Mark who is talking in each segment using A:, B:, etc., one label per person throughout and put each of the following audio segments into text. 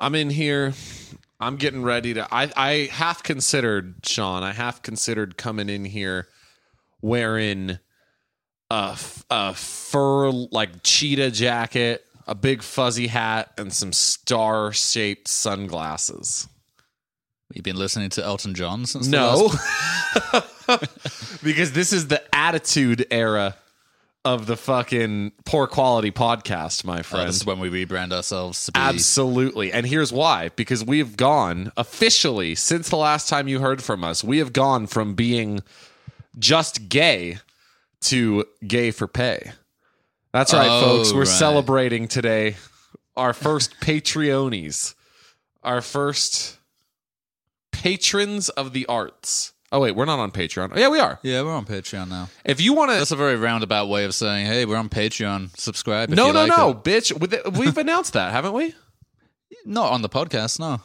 A: I'm in here. I'm getting ready to. I I half considered Sean. I half considered coming in here wearing a, a fur like cheetah jacket, a big fuzzy hat, and some star shaped sunglasses.
B: You've been listening to Elton John since
A: No,
B: last-
A: because this is the attitude era of the fucking poor quality podcast, my
B: Oh,
A: friend.
B: this is when we rebrand ourselves to be.
A: Absolutely. And here's why because we have gone officially since the last time you heard from us, we have gone from being just gay to gay for pay. That's right,
B: Oh,
A: folks. We're
B: right.
A: celebrating today our first Patreonies, our first patrons of the arts. Oh, wait, we're not on Patreon. Oh, yeah, we are.
B: Yeah, we're on Patreon now.
A: If you want to.
B: That's a very roundabout way of saying, "Hey, we're on Patreon. Subscribe." If
A: No, no,
B: like
A: no,
B: it."
A: bitch. We've announced that, haven't we?
B: not on the podcast. No,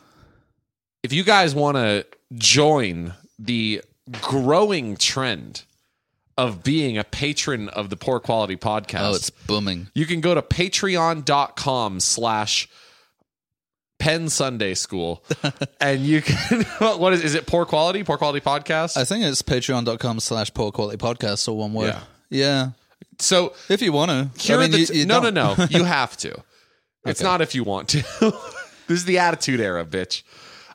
A: if you guys want to join the growing trend of being a patron of the poor quality podcast
B: oh, it's booming.
A: you can go to patreon.com slash penn sunday school and you can what is is it poor quality poor quality podcast
B: I think it's patreon.com slash poor quality podcast or one word.
A: Yeah.
B: Yeah.
A: so
B: If you want to.
A: here
B: I mean,
A: the t-
B: you
A: no no
B: don't.
A: no you have to it's
B: Okay.
A: not if you want to this is the attitude era bitch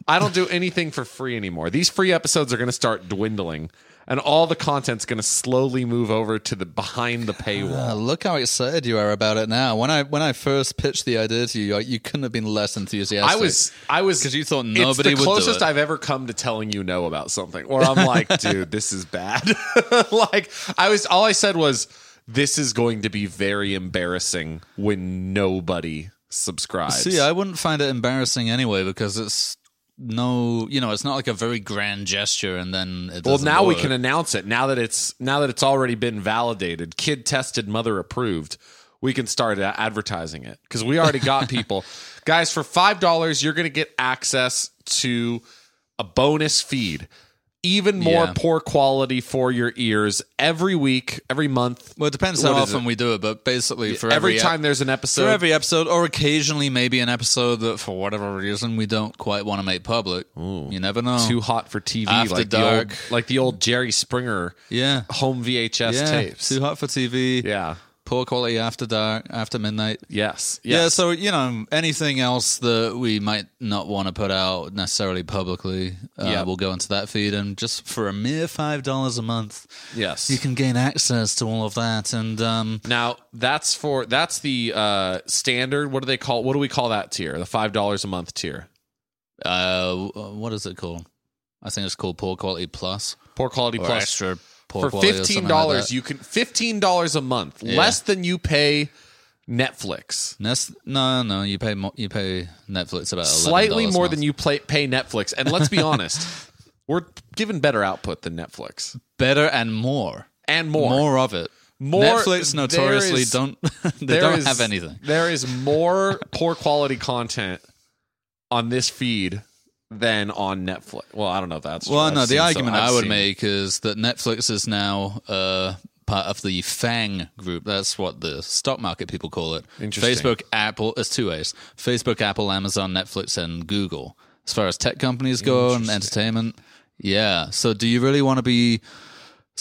A: i don't do anything for free anymore these free episodes are going to start dwindling and all the content's going to slowly move over to the behind the
B: Uh,
A: paywall
B: look how excited you are about it now. When I when I first pitched the idea to you, you couldn't have been less enthusiastic.
A: I was, I was
B: because you thought
A: it's
B: nobody
A: the
B: would do
A: closest. I've ever come to telling you no about something, or I'm like, dude, this is bad. like, I was, all I said was, this is going to be very embarrassing when nobody subscribes.
B: See, I wouldn't find it embarrassing anyway because it's no, you know, it's not like a very grand gesture, and then
A: well, now we can announce it. Now that it's now that it's already been validated, kid tested, mother approved. We can start advertising it because we already got people. Guys, for five dollars, you're going to get access to a bonus feed, even more
B: Yeah.
A: poor quality for your ears every week, every month.
B: Well, it depends how often
A: it?
B: we do it, but basically for
A: every,
B: every, ep-
A: time there's an
B: for
A: episode.
B: every episode, or occasionally maybe an episode that for whatever reason we don't quite want to make public. You never know.
A: too hot for TV,
B: After
A: like
B: dark.
A: the old, like the old Jerry Springer
B: yeah,
A: home VHS
B: yeah.
A: tapes.
B: Too hot for TV.
A: Yeah.
B: Poor quality after dark, after midnight.
A: Yes.
B: Yeah, so you know, anything else that we might not want to put out necessarily publicly, uh,
A: Yeah.
B: will go into that feed, and just for a mere five dollars a month,
A: yes.
B: you can gain access to all of that. And um,
A: Now that's for that's the uh standard. What do they call? What do we call that tier? The five dollars a month tier.
B: uh, what is it called? I think it's called Poor Quality Plus
A: Poor quality
B: or
A: plus.
B: extra poor
A: For fifteen dollars, you can fifteen dollars a month,
B: Yeah.
A: less than you pay Netflix.
B: Nes- no, no, you pay mo- you pay Netflix about
A: Slightly
B: $11
A: more than you play, pay Netflix. And let's be honest, we're given better output than Netflix
B: better and more,
A: and more.
B: more of it.
A: More-
B: Netflix notoriously
A: is-
B: don't they don't
A: is-
B: have anything.
A: There is more poor quality content on this feed than on Netflix. Well, I don't know if that's true.
B: Well,
A: I've
B: no,
A: seen
B: the argument
A: I've
B: I would
A: seen-
B: make is that Netflix is now uh, part of the FANG group. That's what the stock market people call it.
A: Interesting.
B: Facebook, Apple, it's two A's. Facebook, Apple, Amazon, Netflix, and Google. As far as tech companies go and entertainment, yeah. So, do you really want to be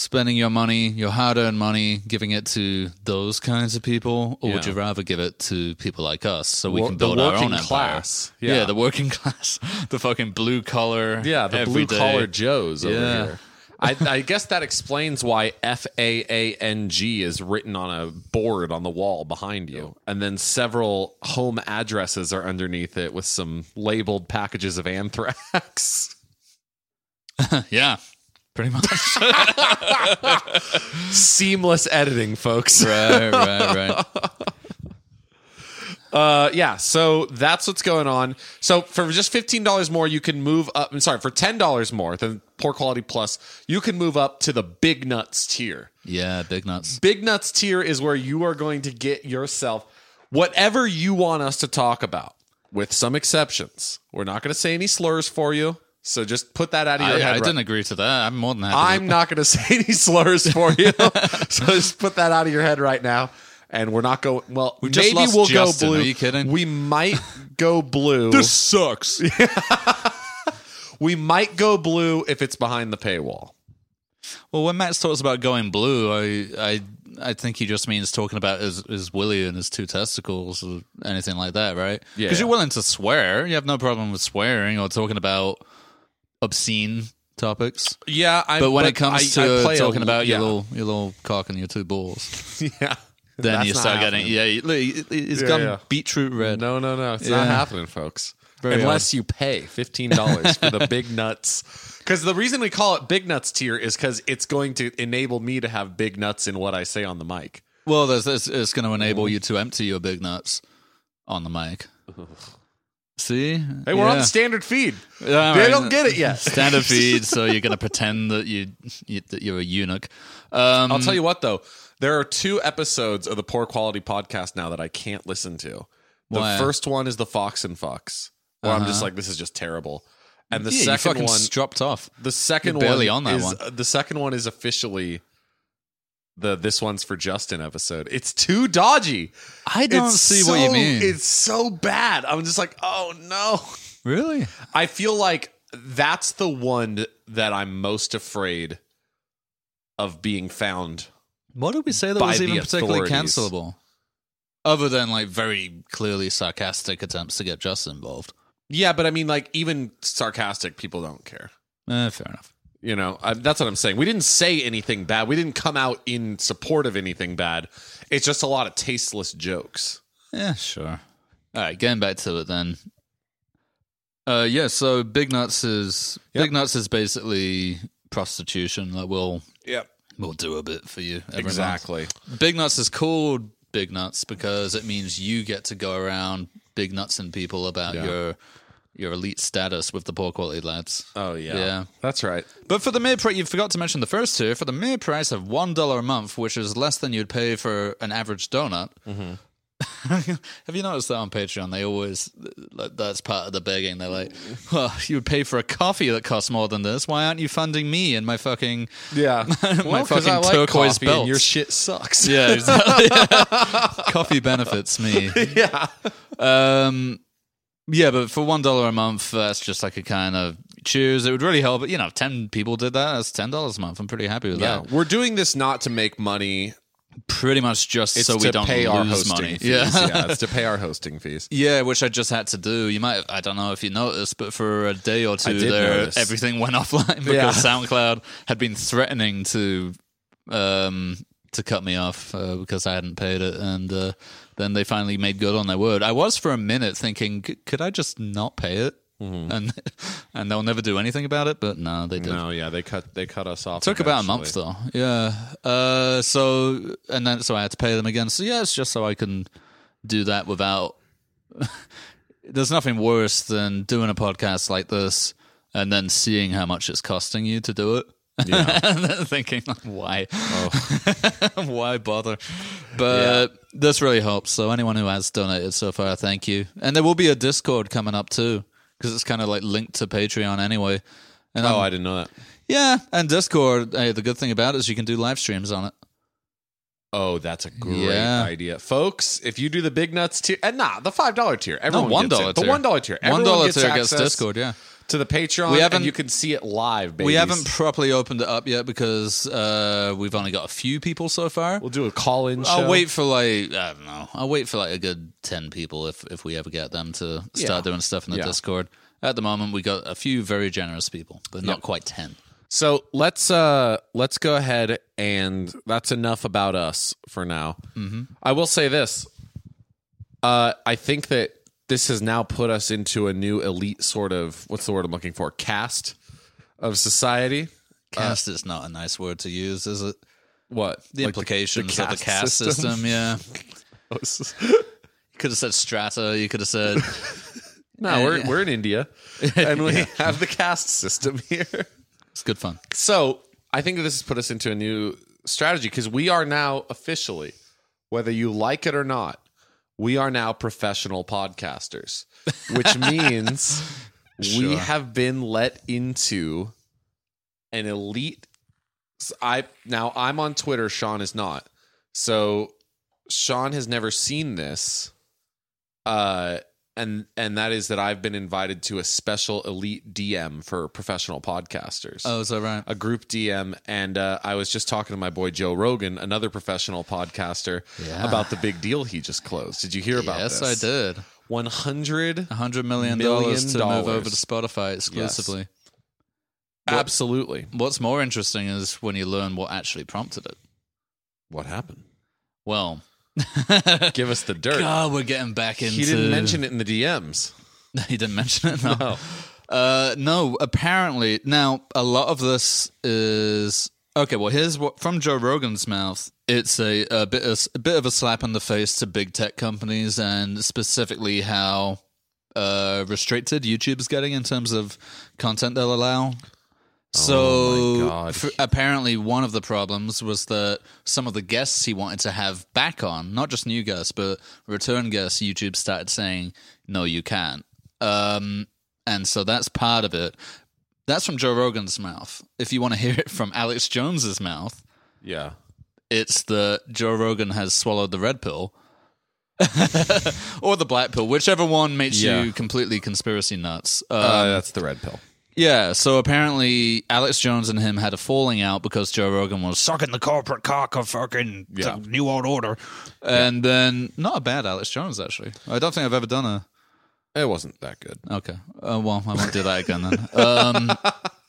B: spending your money, your hard-earned money, giving it to those kinds of people, or would you rather give it to people like us so we
A: Wor-
B: can build our own empire?
A: class.
B: Yeah.
A: Yeah.
B: the working class, the fucking blue collar,
A: Yeah, the blue collar Joes over
B: Yeah.
A: here. I, I guess that explains why F A A N G is written on a board on the wall behind you, oh. and then several home addresses are underneath it with some labeled packages of anthrax.
B: yeah, pretty much.
A: Seamless editing, folks.
B: right, right, right.
A: Uh, yeah, so that's what's going on. So for just fifteen dollars more, you can move up. I'm sorry, for ten dollars more than Poor Quality Plus, you can move up to the Big Nuts tier.
B: Yeah, big nuts.
A: Big Nuts tier is where you are going to get yourself whatever you want us to talk about, with some exceptions. We're not going to say any slurs for you, so just put that out of your
B: I,
A: head.
B: I
A: right-
B: didn't agree to that. I'm more than happy.
A: I'm not going to say any slurs for you, so just put that out of your head right now. and we're not going. Well,
B: We
A: maybe we'll
B: Justin.
A: go blue.
B: Are you kidding?
A: We might go blue.
B: This sucks.
A: we might go blue if it's behind the paywall.
B: well, when Max talks about going blue, I I I think he just means talking about his, his willy and his two testicles or anything like that, right?
A: Yeah.
B: Because you're willing to swear. You have no problem with swearing or talking about obscene topics.
A: Yeah, I,
B: But when it comes
A: I- I
B: to
A: a-
B: talking about
A: yeah.
B: your little your little cock and your two balls,
A: yeah,
B: then you start
A: happening.
B: getting yeah. Look, it's
A: Yeah,
B: gone
A: yeah.
B: beetroot red.
A: No, no, no. It's
B: Yeah.
A: not happening, folks.
B: Very
A: Unless you pay fifteen dollars for the big nuts. Because the reason we call it big nuts tier is because it's going to enable me to have big nuts in what I say on the mic.
B: Well, there's, it's, it's going to enable mm. you to empty your big nuts on the mic. See?
A: Hey, we're on the standard feed.
B: Yeah,
A: they
B: right.
A: don't get it yet.
B: standard feed, so you're going to pretend that you, you that you're a eunuch. Um,
A: I'll tell you what, though, there are two episodes of the Poor Quality podcast now that I can't listen to. The first one is the Fox and Fox, where I'm just like, this is just terrible. And the
B: yeah,
A: second one,
B: dropped off.
A: the second
B: barely
A: one
B: on that
A: is
B: one.
A: the second one is officially the this one's for Justin episode. It's too dodgy.
B: I don't
A: It's
B: see
A: so,
B: what you mean.
A: It's so bad. I'm just like, oh no.
B: really?
A: I feel like that's the one that I'm most afraid of being found.
B: What did we say that was even particularly cancelable? Other than like very clearly sarcastic attempts to get Justin involved.
A: Yeah, but I mean, like even sarcastic people don't care.
B: Eh, fair enough.
A: You know, I, that's what I'm saying. We didn't say anything bad. We didn't come out in support of anything bad. It's just a lot of tasteless jokes.
B: Yeah, sure. All right, getting back to it then. Uh, yeah. So Big Nuts is
A: Yep.
B: Big Nuts is basically prostitution. Like we'll
A: Yep.
B: we'll do a bit for you. every month.
A: Exactly.
B: Big Nuts is called Big Nuts because it means you get to go around big nuts and people about
A: Yeah.
B: your your elite status with the poor quality lads.
A: Oh yeah.
B: Yeah.
A: That's right.
B: But for the mere price, you forgot to mention the first two. For the mere price of one dollar a month, which is less than you'd pay for an average donut.
A: Mm-hmm.
B: Have you noticed that on Patreon? They always like, that's part of the begging. They're like, "Well, you would pay for a coffee that costs more than this. Why aren't you funding me and my fucking
A: Yeah.
B: my fucking turquoise
A: coffee
B: belt?"
A: your shit sucks.
B: yeah, exactly. coffee benefits me.
A: yeah.
B: Um, yeah, but for one dollar a month, that's just like a kind of cheers. It would really help. You know, if ten people did that, that's ten dollars a month. I'm pretty happy with
A: Yeah.
B: that.
A: We're doing this not to make money.
B: Pretty much just
A: It's
B: so
A: to
B: we don't
A: pay
B: lose
A: our hosting
B: money.
A: fees.
B: Yeah.
A: yeah. It's to pay our hosting fees.
B: Yeah, which I just had to do. You might, I don't know if you noticed, but for a day or two
A: did
B: there,
A: notice.
B: everything went offline because
A: Yeah.
B: SoundCloud had been threatening to, um, to cut me off uh, because I hadn't paid it, and uh, then they finally made good on their word. I was for a minute thinking, could I just not pay it, and and they'll never do anything about it? But no, they did.
A: No, yeah, they cut they cut us off.
B: Took about a month though. Yeah. Uh, so and then so I had to pay them again. So yeah, it's just so I can do that without. There's nothing worse than doing a podcast like this and then seeing how much it's costing you to do it.
A: Yeah.
B: thinking, why? Oh. why bother? But this really helps. So anyone who has donated so far, thank you. And there will be a Discord coming up too, because it's kind of like linked to Patreon anyway. And
A: Oh,
B: I'm-
A: I didn't know that.
B: yeah, and Discord. Hey, the good thing about it is you can do live streams on it.
A: Oh, that's a great
B: Yeah.
A: idea, folks. If you do the big nuts tier, and nah, the five dollar tier, everyone
B: one
A: gets
B: dollar
A: it. The one dollar tier,
B: One dollar
A: gets
B: tier gets Discord. Yeah,
A: to the Patreon.
B: We haven't-
A: and you can see it live. Babies.
B: we haven't properly opened it up yet because uh, we've only got a few people so far.
A: We'll do a call in. show.
B: I'll wait for like I don't know. I'll wait for like a good ten people if if we ever get them to start
A: Yeah.
B: doing stuff in the
A: Yeah.
B: Discord. At the moment, we got a few very generous people, but not quite ten.
A: So let's uh let's go ahead and that's enough about us for now. Mm-hmm. I will say this. Uh, I think that this has now put us into a new elite sort of what's the word I'm looking for caste of society.
B: Caste is not a nice word to use, is it?
A: What
B: The
A: Like
B: implications of the
A: caste
B: caste system. yeah. You could have said strata. You could have said
A: no, we're we're in India, and we have the caste system here.
B: it's good fun.
A: So I think this has put us into a new strategy because we are now officially, whether you like it or not, we are now professional podcasters, which means we have been let into an elite. I now I'm on Twitter. Sean is not. So Sean has never seen this. Uh and and that is that I've been invited to a special elite DM for professional podcasters.
B: Oh, is that right?
A: a group DM, and uh, I was just talking to my boy Joe Rogan, another professional podcaster,
B: Yeah.
A: about the big deal he just closed. Did you hear about
B: yes,
A: this?
B: I did.
A: One hundred,
B: hundred million
A: Million
B: dollars to move over to Spotify exclusively.
A: absolutely.
B: What's more interesting is when you learn what actually prompted it.
A: What happened?
B: Well,
A: Give us the dirt.
B: God, we're getting back into.
A: he didn't mention it in the DMs.
B: he didn't mention it. No.
A: No.
B: Uh, no, apparently. Now, a lot of this is okay. Well, here's what from Joe Rogan's mouth. It's a, a bit of, a bit of a slap in the face to big tech companies, and specifically how uh, restricted YouTube's getting in terms of content they'll allow. So,
A: Oh
B: f- apparently, one of the problems was that some of the guests he wanted to have back on, not just new guests, but return guests, YouTube started saying, no, you can't. Um, and so that's part of it. That's from Joe Rogan's mouth. If you want to hear it from Alex Jones's mouth,
A: Yeah.
B: it's that Joe Rogan has swallowed the red pill or the black pill, whichever one makes
A: Yeah.
B: you completely conspiracy nuts. Um,
A: Uh, that's the red pill.
B: Yeah, so apparently Alex Jones and him had a falling out because Joe Rogan was sucking the corporate cock of fucking
A: Yeah.
B: the New World Order. And then, not a bad Alex Jones, actually. I don't think I've ever done a.
A: It wasn't that good.
B: Okay. Uh, well, I won't do that again then. Um,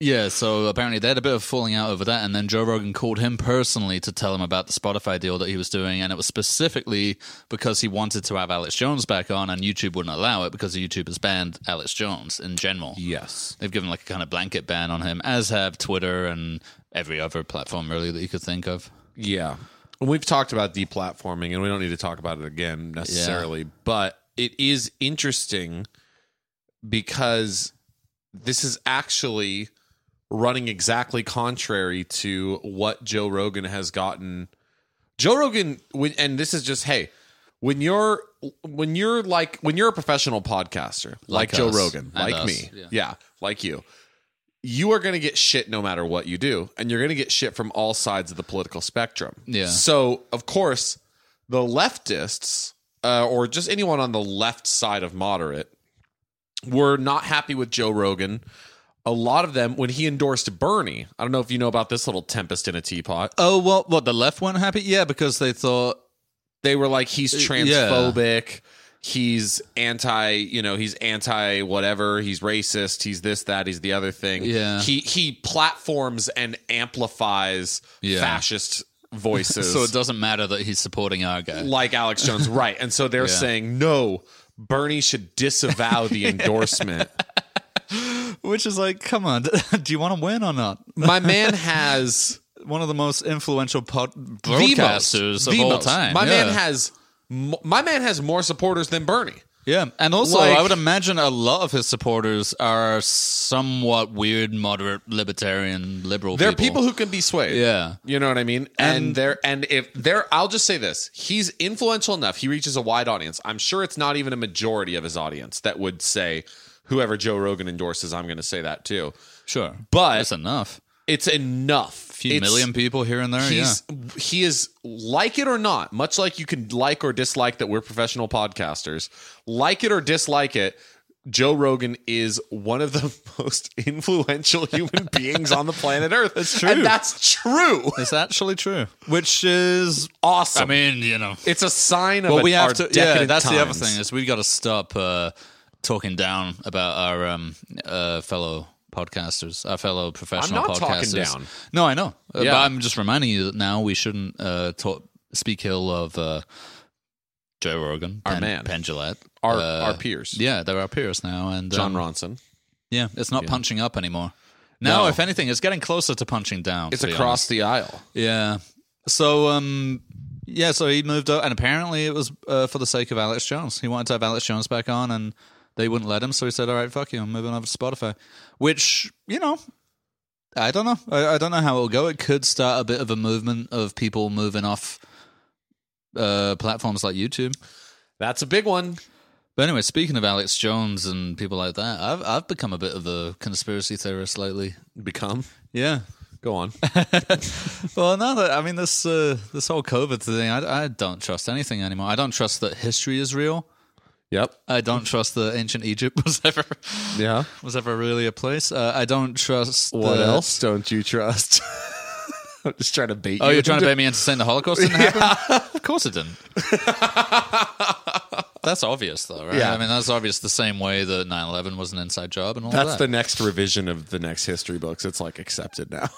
B: yeah, so apparently they had a bit of falling out over that, and then Joe Rogan called him personally to tell him about the Spotify deal that he was doing, and it was specifically because he wanted to have Alex Jones back on, and YouTube wouldn't allow it because YouTube has banned Alex Jones in general.
A: Yes.
B: They've given like a kind of blanket ban on him, as have Twitter and every other platform really that you could think of.
A: Yeah. And we've talked about deplatforming, and we don't need to talk about it again necessarily, but it is interesting because this is actually running exactly contrary to what Joe Rogan has gotten. Joe Rogan, when, and this is just hey, when you're when you're like when you're a professional podcaster like,
B: Like
A: Joe
B: us.
A: Rogan,
B: And
A: like
B: us,
A: me,
B: yeah.
A: yeah, like you, you are going to get shit no matter what you do, and you're going to get shit from all sides of the political spectrum.
B: Yeah.
A: So of course, the leftists, uh, or just anyone on the left side of moderate, were not happy with Joe Rogan. A lot of them, when he endorsed Bernie, I don't know if you know about this little tempest in a teapot.
B: Oh, well, what, the left weren't happy? Yeah, because they thought
A: They were like, he's uh,
B: yeah.
A: transphobic. He's anti, you know, he's anti whatever. He's racist. He's this, that. He's the other thing.
B: Yeah.
A: He he platforms and amplifies
B: Yeah.
A: fascist voices.
B: so it doesn't matter that he's supporting our guy.
A: like Alex Jones, right? And so they're
B: Yeah.
A: saying no. Bernie should disavow the endorsement.
B: Which is like, come on, do you want to win or not?
A: My man has
B: One of the most influential pod-
A: the most-
B: broadcasters
A: the
B: of all
A: most.
B: time.
A: My
B: yeah.
A: man has my man has more supporters than Bernie.
B: Yeah, and also
A: Like-
B: I would imagine a lot of his supporters are somewhat weird, moderate, libertarian, liberal.
A: There are people who can be swayed.
B: yeah,
A: You know what I mean? And,
B: And-
A: there and if there I'll just say this. He's influential enough. He reaches a wide audience. I'm sure it's not even a majority of his audience that would say whoever Joe Rogan endorses, I'm going to say that too.
B: sure,
A: But
B: that's enough.
A: it's enough.
B: A few
A: It's-
B: million people here and there. Yeah,
A: he is like it or not, much like you can like or dislike that we're professional podcasters. Like it or dislike it, Joe Rogan is one of the most influential human beings on the planet Earth. That's
B: true.
A: And that's true.
B: it's actually true. Which is,
A: Awesome.
B: I mean, you know,
A: it's a sign of
B: well, we have to. Yeah, that's the other thing is we've got to stop uh, talking down about our um, uh, fellow podcasters, our fellow professional
A: I'm not talking
B: podcasters.
A: down.
B: No, I know, Uh,
A: Yeah.
B: but I'm just reminding you that now we shouldn't uh, talk, speak ill of uh, Joe Rogan,
A: Our
B: Penn,
A: man.
B: Penn Jillette,
A: Our
B: Uh,
A: our peers.
B: Yeah, they're our peers now, and
A: Jon
B: um,
A: Ronson.
B: Yeah, it's not punching up anymore. Now,
A: No.
B: if anything, it's getting closer to punching down.
A: It's across the aisle.
B: Yeah. So, um, yeah, so he moved up, and apparently it was uh, for the sake of Alex Jones. He wanted to have Alex Jones back on, and they wouldn't let him. So he said, "All right, fuck you, I'm moving over to Spotify." Which, you know, I don't know. I, I don't know how it'll go. It could start a bit of a movement of people moving off uh, platforms like YouTube.
A: That's a big one.
B: But anyway, speaking of Alex Jones and people like that, I've I've become a bit of a conspiracy theorist lately.
A: Become.
B: Yeah.
A: Go on.
B: Well, no, that I mean this uh, this whole COVID thing, I, I don't trust anything anymore. I don't trust that history is real.
A: Yep.
B: I don't trust that ancient Egypt was ever
A: Yeah.
B: was ever really a place. Uh, I don't trust
A: What
B: that-
A: else don't you trust? I'm just trying to bait
B: Oh,
A: you.
B: you're trying to bait me into saying the Holocaust didn't happen? Of course it didn't. that's obvious, though, right?
A: Yeah.
B: I mean, that's obvious the same way that 9/11 was an inside job and all that.
A: That's
B: that.
A: the next revision of the next history books. It's like accepted now.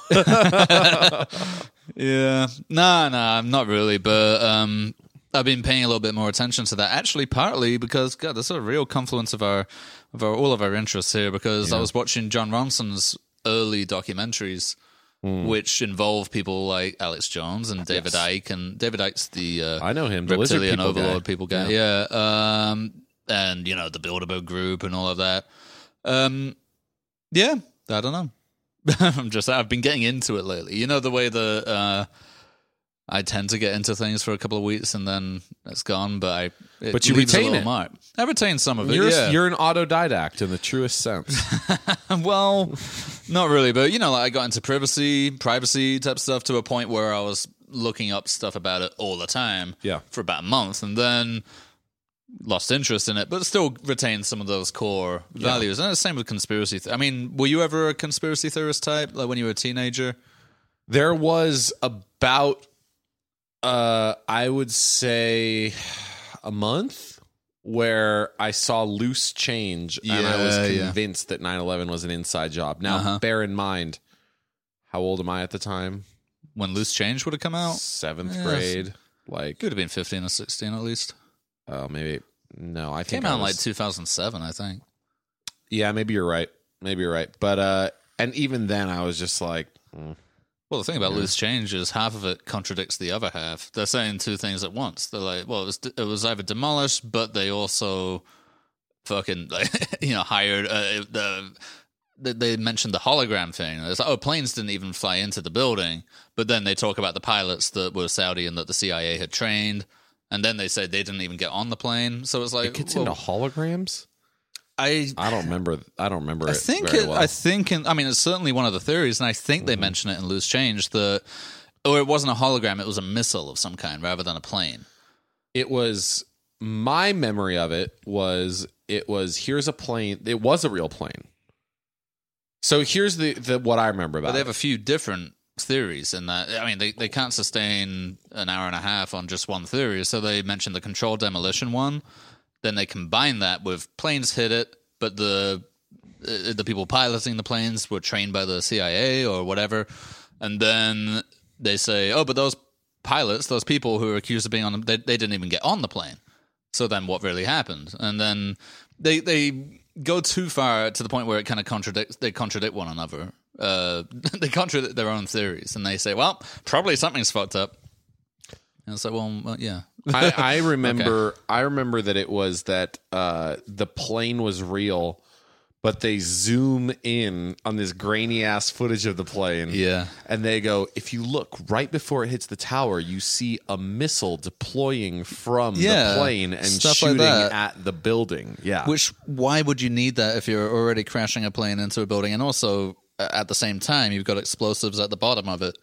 B: Yeah. Nah, nah, not really. But um, I've been paying a little bit more attention to that. Actually, partly because God, there's a real confluence of our of our all of our interests here. Because I was watching Jon Ronson's early documentaries. Which involve people like Alex Jones and David Icke, and David Icke's the uh,
A: I know him, the
B: reptilian
A: people guy.
B: overlord people guy. Yeah. Um, and you know the Bilderberg group and all of that. Um, yeah, I don't know. I'm just I've been getting into it lately. You know the way the uh, I tend to get into things for a couple of weeks and then it's gone, but I it
A: But you retain it.
B: mark. I retain some of it.
A: You're
B: yeah.
A: you're an autodidact in the truest sense.
B: well, not really, but you know, like I got into privacy, privacy type stuff to a point where I was looking up stuff about it all the time.
A: Yeah.
B: For about a month, and then lost interest in it, but still retained some of those core values. And the same with conspiracy. Th- I mean, were you ever a conspiracy theorist type, like when you were a teenager?
A: there was about uh I would say a month where I saw loose change and I was
B: Yeah, yeah.
A: convinced that 9/11 was an inside job. Now,
B: Uh-huh.
A: bear in mind how old am I at the time?
B: When Loose Change would have come out,
A: 7th
B: Yes.
A: grade. Like
B: could have been fifteen or sixteen at least.
A: oh maybe no, I think
B: Came
A: I
B: out in
A: was-
B: like two thousand seven, I think.
A: Yeah, maybe you're right. Maybe you're right. But uh and even then I was just like mm.
B: Well, the thing about loose change is half of it contradicts the other half. They're saying two things at once. They're like, well, it was, it was either demolished, but they also fucking, like, you know, hired uh, the. They they mentioned the hologram thing. It's like, oh, planes didn't even fly into the building. But then they talk about the pilots that were Saudi and that the CIA had trained. And then they say they didn't even get on the plane. So it's like,
A: it gets
B: well,
A: into holograms?
B: I
A: I don't remember I don't remember
B: I
A: it
B: think
A: very
B: it,
A: well.
B: I think in, I mean it's certainly one of the theories, and I think
A: Mm-hmm.
B: they mention it in Loose Change that, or it wasn't a hologram; it was a missile of some kind rather than a plane.
A: it was my memory of it was it was here's a plane it was a real plane so here's the, the what i remember
B: But
A: about
B: they have
A: it.
B: a few different theories in that. I mean, they they can't sustain an hour and a half on just one theory, so they mentioned the controlled demolition one. Then they combine that with planes hit it, but the uh, the people piloting the planes were trained by the CIA or whatever, and then they say, oh, but those pilots, those people who are accused of being on them, they, they didn't even get on the plane. So then, what really happened? And then they they go too far to the point where it kind of contradicts. They contradict one another. Uh, they contradict their own theories, and they say, "Well, probably something's fucked up." And it's like, well, well yeah,
A: I, I remember i remember that it was that uh the plane was real but they zoom in on this grainy ass footage of the plane.
B: Yeah.
A: and they go if you look right before it hits the tower you see a missile deploying from
B: Yeah,
A: the plane and
B: like
A: shooting
B: that.
A: at the building. Yeah.
B: Which why would you need that if you're already crashing a plane into a building, and also at the same time you've got explosives at the bottom of it,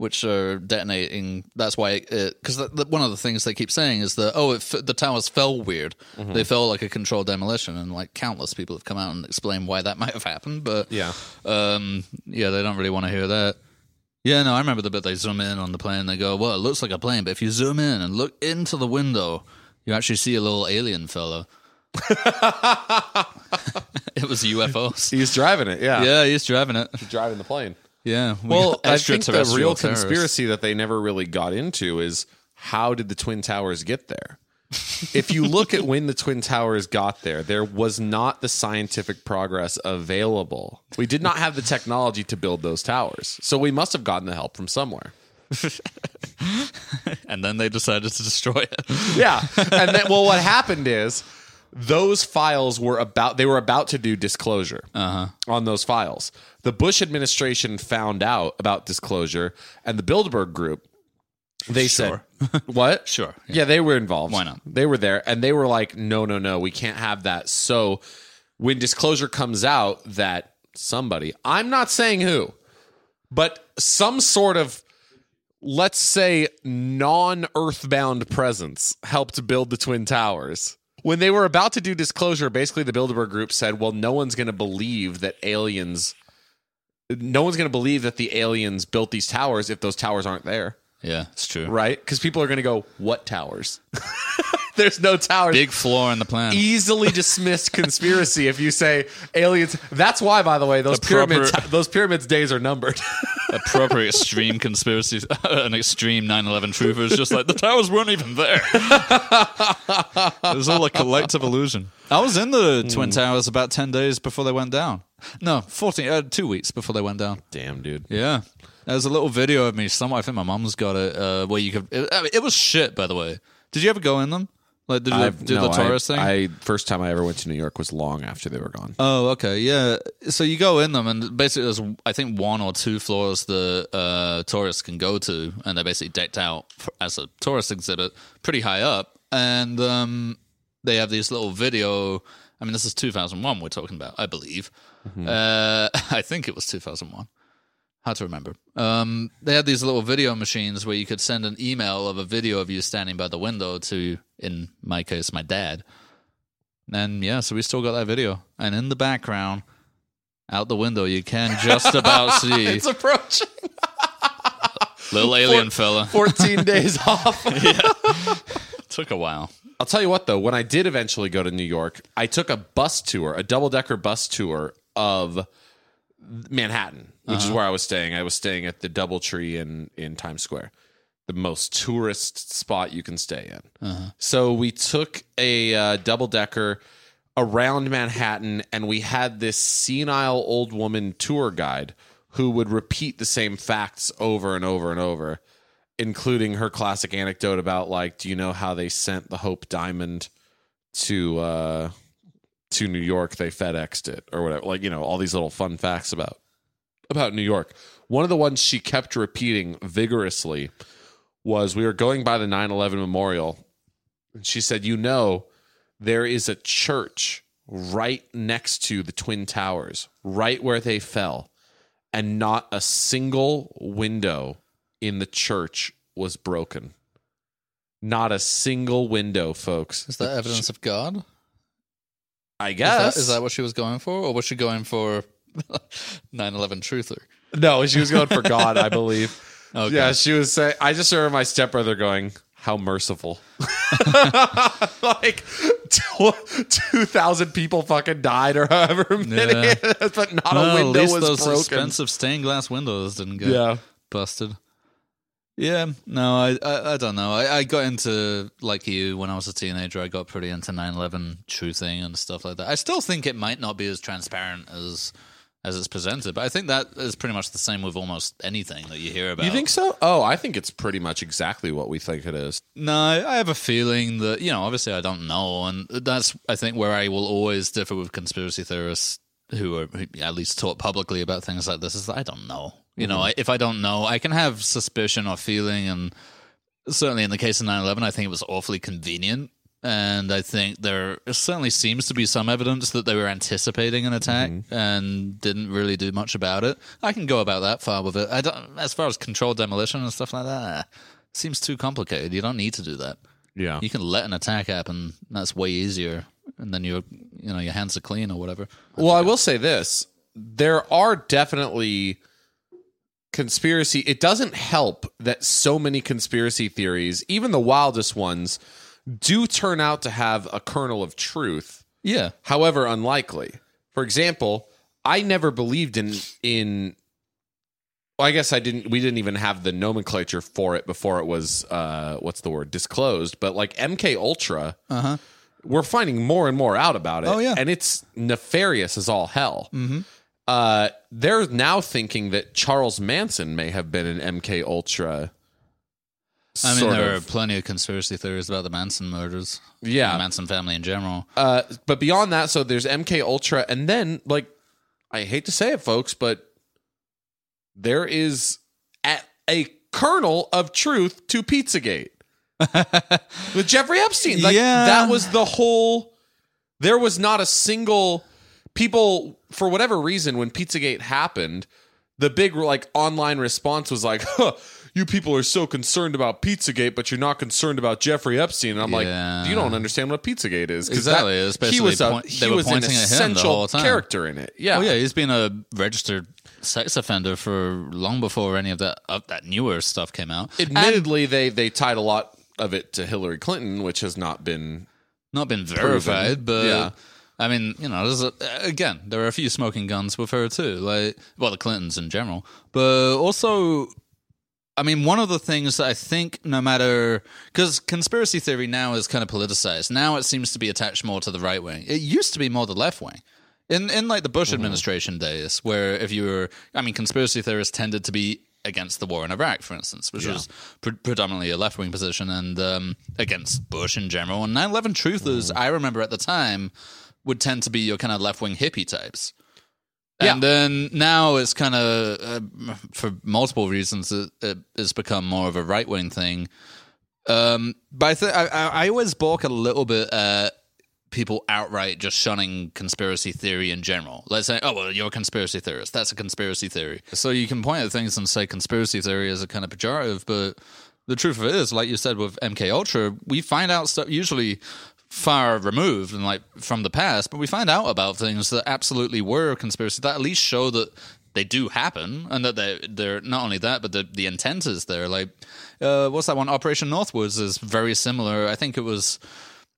B: which are detonating. That's why because one of the things they keep saying is that oh, it, f- the towers fell weird. They fell like a controlled demolition, and like countless people have come out and explained why that might have happened. But
A: yeah
B: um, yeah, they don't really want to hear that. Yeah, no, I remember the bit they zoom in on the plane. They go, "Well, it looks like a plane, but if you zoom in and look into the window, you actually see a little alien fellow." it was UFOs.
A: he's driving it yeah
B: Yeah, he's driving it.
A: He's driving the plane
B: Yeah. we
A: Well, I think the real
B: terrorists.
A: conspiracy that they never really got into is how did the Twin Towers get there? if you look at when the Twin Towers got there, there was not the scientific progress available. We did not have the technology to build those towers. So we must have gotten the help from somewhere.
B: and then they decided to destroy it.
A: Yeah. And then well what happened is those files were about they were about to do disclosure uh-huh. on those files. The Bush administration found out about disclosure and the Bilderberg group they
B: Sure.
A: said what?
B: Sure,
A: Yeah. they were involved.
B: Why not?
A: They were there and they were like no no no, we can't have that. So when disclosure comes out that somebody, I'm not saying who, but some sort of let's say non-earthbound presence helped build the twin towers when they were about to do disclosure basically the bilderberg group said well no one's going to believe that aliens no one's going to believe that the aliens built these towers if those towers aren't there
B: Yeah, it's true.
A: right because people are going to go what towers there's no towers
B: Big flaw in the plan.
A: easily dismissed conspiracy if you say aliens that's why by the way those pyramids those pyramids days are numbered
B: a proper extreme conspiracy, an extreme 9/11 truther is just like the towers weren't even there. it was all a collective illusion. I was in the twin hmm. towers about 10 days before they went down. No, 14, uh, two weeks before they went down.
A: damn dude
B: Yeah. There's a little video of me somewhere. I think my mom's got it. Uh, where you could. It, I mean, it was shit, by the way. Did you ever go in them? Like, did you
A: I've-
B: do
A: no,
B: the tourist
A: I,
B: thing?
A: I first time I ever went to New York was long after they were gone.
B: Oh, okay, yeah. So you go in them, and basically, there's I think one or two floors the uh, tourists can go to, and they're basically decked out for, as a tourist exhibit, pretty high up, and um, they have these little video. I mean, this is 2001 we're talking about, I believe. Uh, I think it was 2001. Hard to remember. Um, they had these little video machines where you could send an email of a video of you standing by the window to, in my case, my dad. And yeah, so we still got that video. And in the background, out the window, you can just about see
A: It's approaching
B: little alien fella.
A: 14 days off.
B: Took a while.
A: I'll tell you what though, when I did eventually go to New York, I took a bus tour, a double decker bus tour of Manhattan, which is where I was staying. I was staying at the DoubleTree in in Times Square, the most tourist spot you can stay in. So we took a uh, double decker around Manhattan, and we had this senile old woman tour guide who would repeat the same facts over and over and over, including her classic anecdote about like, do you know how they sent the Hope Diamond to uh, to New York? They FedExed it or whatever. Like you know, all these little fun facts about about New York. One of the ones she kept repeating vigorously was we were going by the 9/11 memorial and she said, "You know, there is a church right next to the twin towers, right where they fell, and not a single window in the church was broken. Not a single window, folks.
B: Is that evidence of God?
A: I
B: Is
A: guess.
B: that, is that what she was going for? Or was she going for 9 11 truther?
A: no, she was going for God, I believe.
B: Okay.
A: Yeah, she was saying. I just remember my stepbrother going, "How merciful!" like two thousand people fucking died, or however many, but not
B: Well,
A: a
B: at
A: window
B: least
A: was
B: those
A: broken.
B: expensive stained glass windows didn't get
A: Yeah,
B: busted. Yeah, no, I, I, I don't know. I, I got into like you when I was a teenager. I got pretty into 9/11 truthing and stuff like that. I still think it might not be as transparent as as it's presented, but I think that is pretty much the same with almost anything that you hear about.
A: you think so? Oh, I think it's pretty much exactly what we think it is.
B: No, I have a feeling that you know. Obviously, I don't know, and that's I think where I will always differ with conspiracy theorists who are who at least talk publicly about things like this. Is that I don't know. You know, mm-hmm. if I don't know, I can have suspicion or feeling, and certainly in the case of 9-11, I think it was awfully convenient. And I think there certainly seems to be some evidence that they were anticipating an attack mm-hmm. and didn't really do much about it. I can go about that far with it. I don't, as far as controlled demolition and stuff like that, seems too complicated. You don't need to do that.
A: Yeah,
B: You can let an attack happen. That's way easier, and then your you know your hands are clean or whatever.
A: Well, I will say this: there are definitely conspiracy. It doesn't help that so many conspiracy theories, even the wildest ones, do turn out to have a kernel of truth.
B: Yeah,
A: however unlikely. For example, I never believed in in well, I guess I didn't we didn't even have the nomenclature for it before it was uh what's the word disclosed, but like MK Ultra,
B: uh huh.
A: we're finding more and more out about it.
B: Oh, yeah.
A: And it's nefarious as all hell. Mm-hmm. Uh, they're now thinking that Charles Manson may have been an MK Ultra.
B: I mean, there
A: of-
B: are plenty of conspiracy theories about the Manson murders.
A: Yeah.
B: the Manson family in general.
A: Uh, but beyond that, so there's MK Ultra, and then like I hate to say it, folks, but there is a, a kernel of truth to Pizzagate with Jeffrey Epstein. Like
B: Yeah.
A: that was the whole. There was not a single people for whatever reason when Pizzagate happened. the big like online response was like, huh, "You people are so concerned about PizzaGate, but you're not concerned about Jeffrey Epstein." And I'm
B: Yeah.
A: like, "You don't understand what PizzaGate is."
B: Exactly,
A: that-
B: it's
A: he was a
B: point-
A: he
B: they were
A: was an
B: pointing at him the
A: essential
B: time.
A: character in it. Yeah,
B: Oh yeah, he's been a registered sex offender for long before any of that of that newer stuff came out.
A: Admittedly, they they tied a lot of it to Hillary Clinton, which has not been.
B: not been verified, but
A: Yeah.
B: I mean, you know, there's a, again, there are a few smoking guns with her too, like well, the Clintons in general, but also, I mean, one of the things that I think, no matter because conspiracy theory now is kind of politicized. Now it seems to be attached more to the right wing. It used to be more the left wing. In in like the Bush administration days, where if you were, I mean, conspiracy theorists tended to be against the war in Iraq, for instance, which was pre- predominantly a left wing position, and um, against Bush in general. And 9 11 truthers, I remember at the time, would tend to be your kind of left wing hippie types. And then now it's kind of, uh, for multiple reasons, it, it, it's become more of a right wing thing. Um, but I, th- I, I I always balk a little bit at people outright just shunning conspiracy theory in general. Let's say, oh, well, you're a conspiracy theorist. That's a conspiracy theory. So you can point at things and say conspiracy theory is a kind of pejorative, but the truth of it is, like you said with MK Ultra, we find out stuff usually far removed and like from the past, but we find out about things that absolutely were conspiracy that at least show that they do happen and that they they're not only that but the the intent is there. Like uh what's that one? Operation northwoods is very similar. I think it was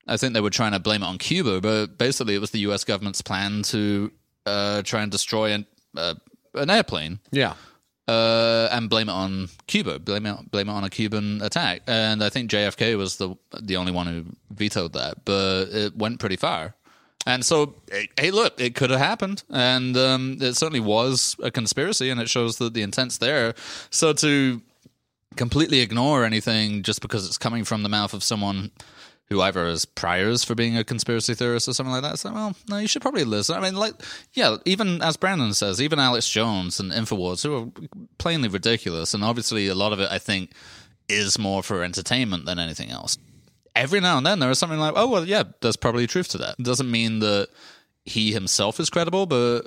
B: i think they were trying to blame it on cuba but basically it was the us government's plan to uh try and destroy an, uh, an airplane.
A: Yeah,
B: uh, and blame it on Cuba, blame it blame it on a Cuban attack. And I think JFK was the the only one who vetoed that, but it went pretty far. And so, hey, look, it could have happened, and um, it certainly was a conspiracy, and it shows that the intent's there. So to completely ignore anything just because it's coming from the mouth of someone who either has priors for being a conspiracy theorist or something like that. So, like, well, no, you should probably listen. I mean, like, yeah, even as Brandon says, even Alex Jones and Infowars, who are plainly ridiculous, and obviously a lot of it, I think, is more for entertainment than anything else. Every now and then there is something like, oh, well, yeah, there's probably truth to that. It doesn't mean that he himself is credible, but,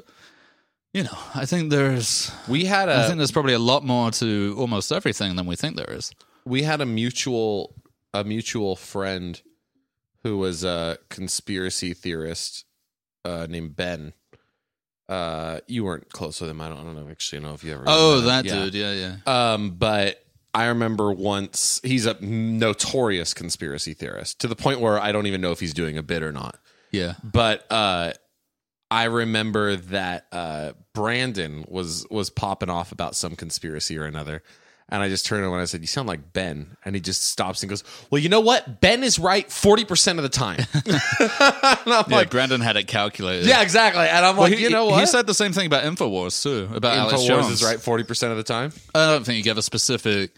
B: you know, I think there's.
A: we had
B: I
A: a
B: think there's probably a lot more to almost everything than we think there is.
A: we had a mutual a mutual friend who was a conspiracy theorist uh, named Ben. Uh, you weren't close with him. I don't, I don't know actually know if you ever.
B: Oh, that
A: him. Yeah.
B: dude. Yeah, yeah.
A: Um, but I remember once he's a notorious conspiracy theorist to the point where I don't even know if he's doing a bit or not.
B: Yeah.
A: But uh, I remember that uh, Brandon was was popping off about some conspiracy or another. And I just turned to him and I said, You sound like Ben. And he just stops and goes, Well, you know what? Ben is right 40% of the time. and I'm
B: Yeah,
A: like,
B: Brandon had it calculated.
A: Yeah, exactly. And I'm like,
B: he,
A: You know what?
B: He said the same thing about Infowars too. About Alex Jones
A: is right 40% of the time.
B: I don't think he gave a specific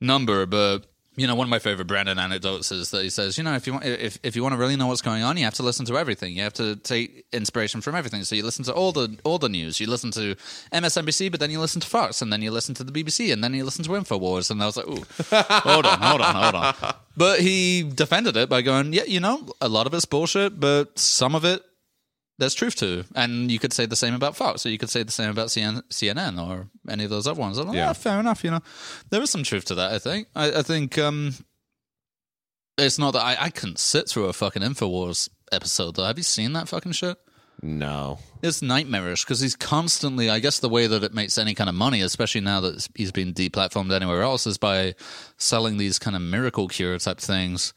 B: number, but you know, one of my favorite Brandon anecdotes is that he says, you know, if you want, if if you want to really know what's going on, you have to listen to everything. You have to take inspiration from everything. So you listen to all the all the news. You listen to MSNBC, but then you listen to Fox, and then you listen to the BBC, and then you listen to Infowars. And I was like, ooh, hold on, hold on, hold on. But he defended it by going, yeah, you know, a lot of it's bullshit, but some of it there's truth to. And you could say the same about Fox, or you could say the same about CN- CNN or any of those other ones. I'm like,
A: Yeah.
B: yeah, fair enough. You know, there is some truth to that. I think. I, I think um, it's not that I, I couldn't sit through a fucking Infowars episode. Though, have you seen that fucking shit?
A: No.
B: It's nightmarish because he's constantly. I guess the way that it makes any kind of money, especially now that he's been deplatformed anywhere else, is by selling these kind of miracle cure type things.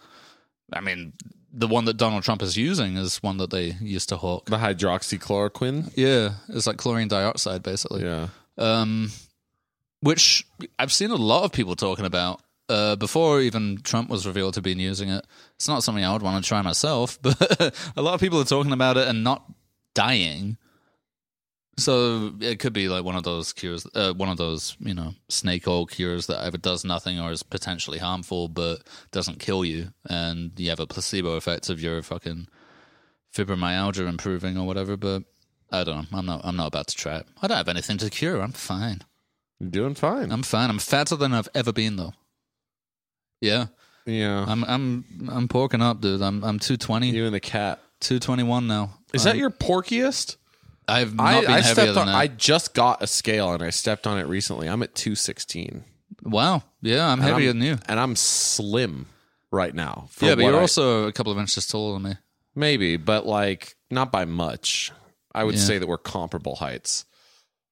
B: I mean, the one that Donald Trump is using is one that they used to hawk.
A: The hydroxychloroquine?
B: Yeah, it's like chlorine dioxide, basically.
A: Yeah.
B: Um, which I've seen a lot of people talking about uh, before even Trump was revealed to be using it. It's not something I would want to try myself, but a lot of people are talking about it and not dying. So it could be like one of those cures, uh, one of those you know snake oil cures that either does nothing or is potentially harmful but doesn't kill you, and you have a placebo effect of your fucking fibromyalgia improving or whatever. But I don't know. I'm not. I'm not about to try it. I don't have anything to cure. I'm fine.
A: You're doing fine.
B: I'm fine. I'm fatter than I've ever been though. Yeah,
A: yeah.
B: I'm. I'm. I'm porking up, dude. I'm. I'm 220,
A: you and the cat.
B: 221 now.
A: Is that your porkiest?
B: I've not
A: I,
B: been
A: I
B: heavier
A: stepped
B: than
A: on.
B: that.
A: I just got a scale and I stepped on it recently. I'm at 216.
B: wow. Yeah, I'm heavier than you.
A: and I'm slim right now. for
B: Yeah, but
A: what
B: you're
A: I-
B: also a couple of inches taller than me.
A: maybe, but like not by much. I would
B: Yeah.
A: say that we're comparable heights.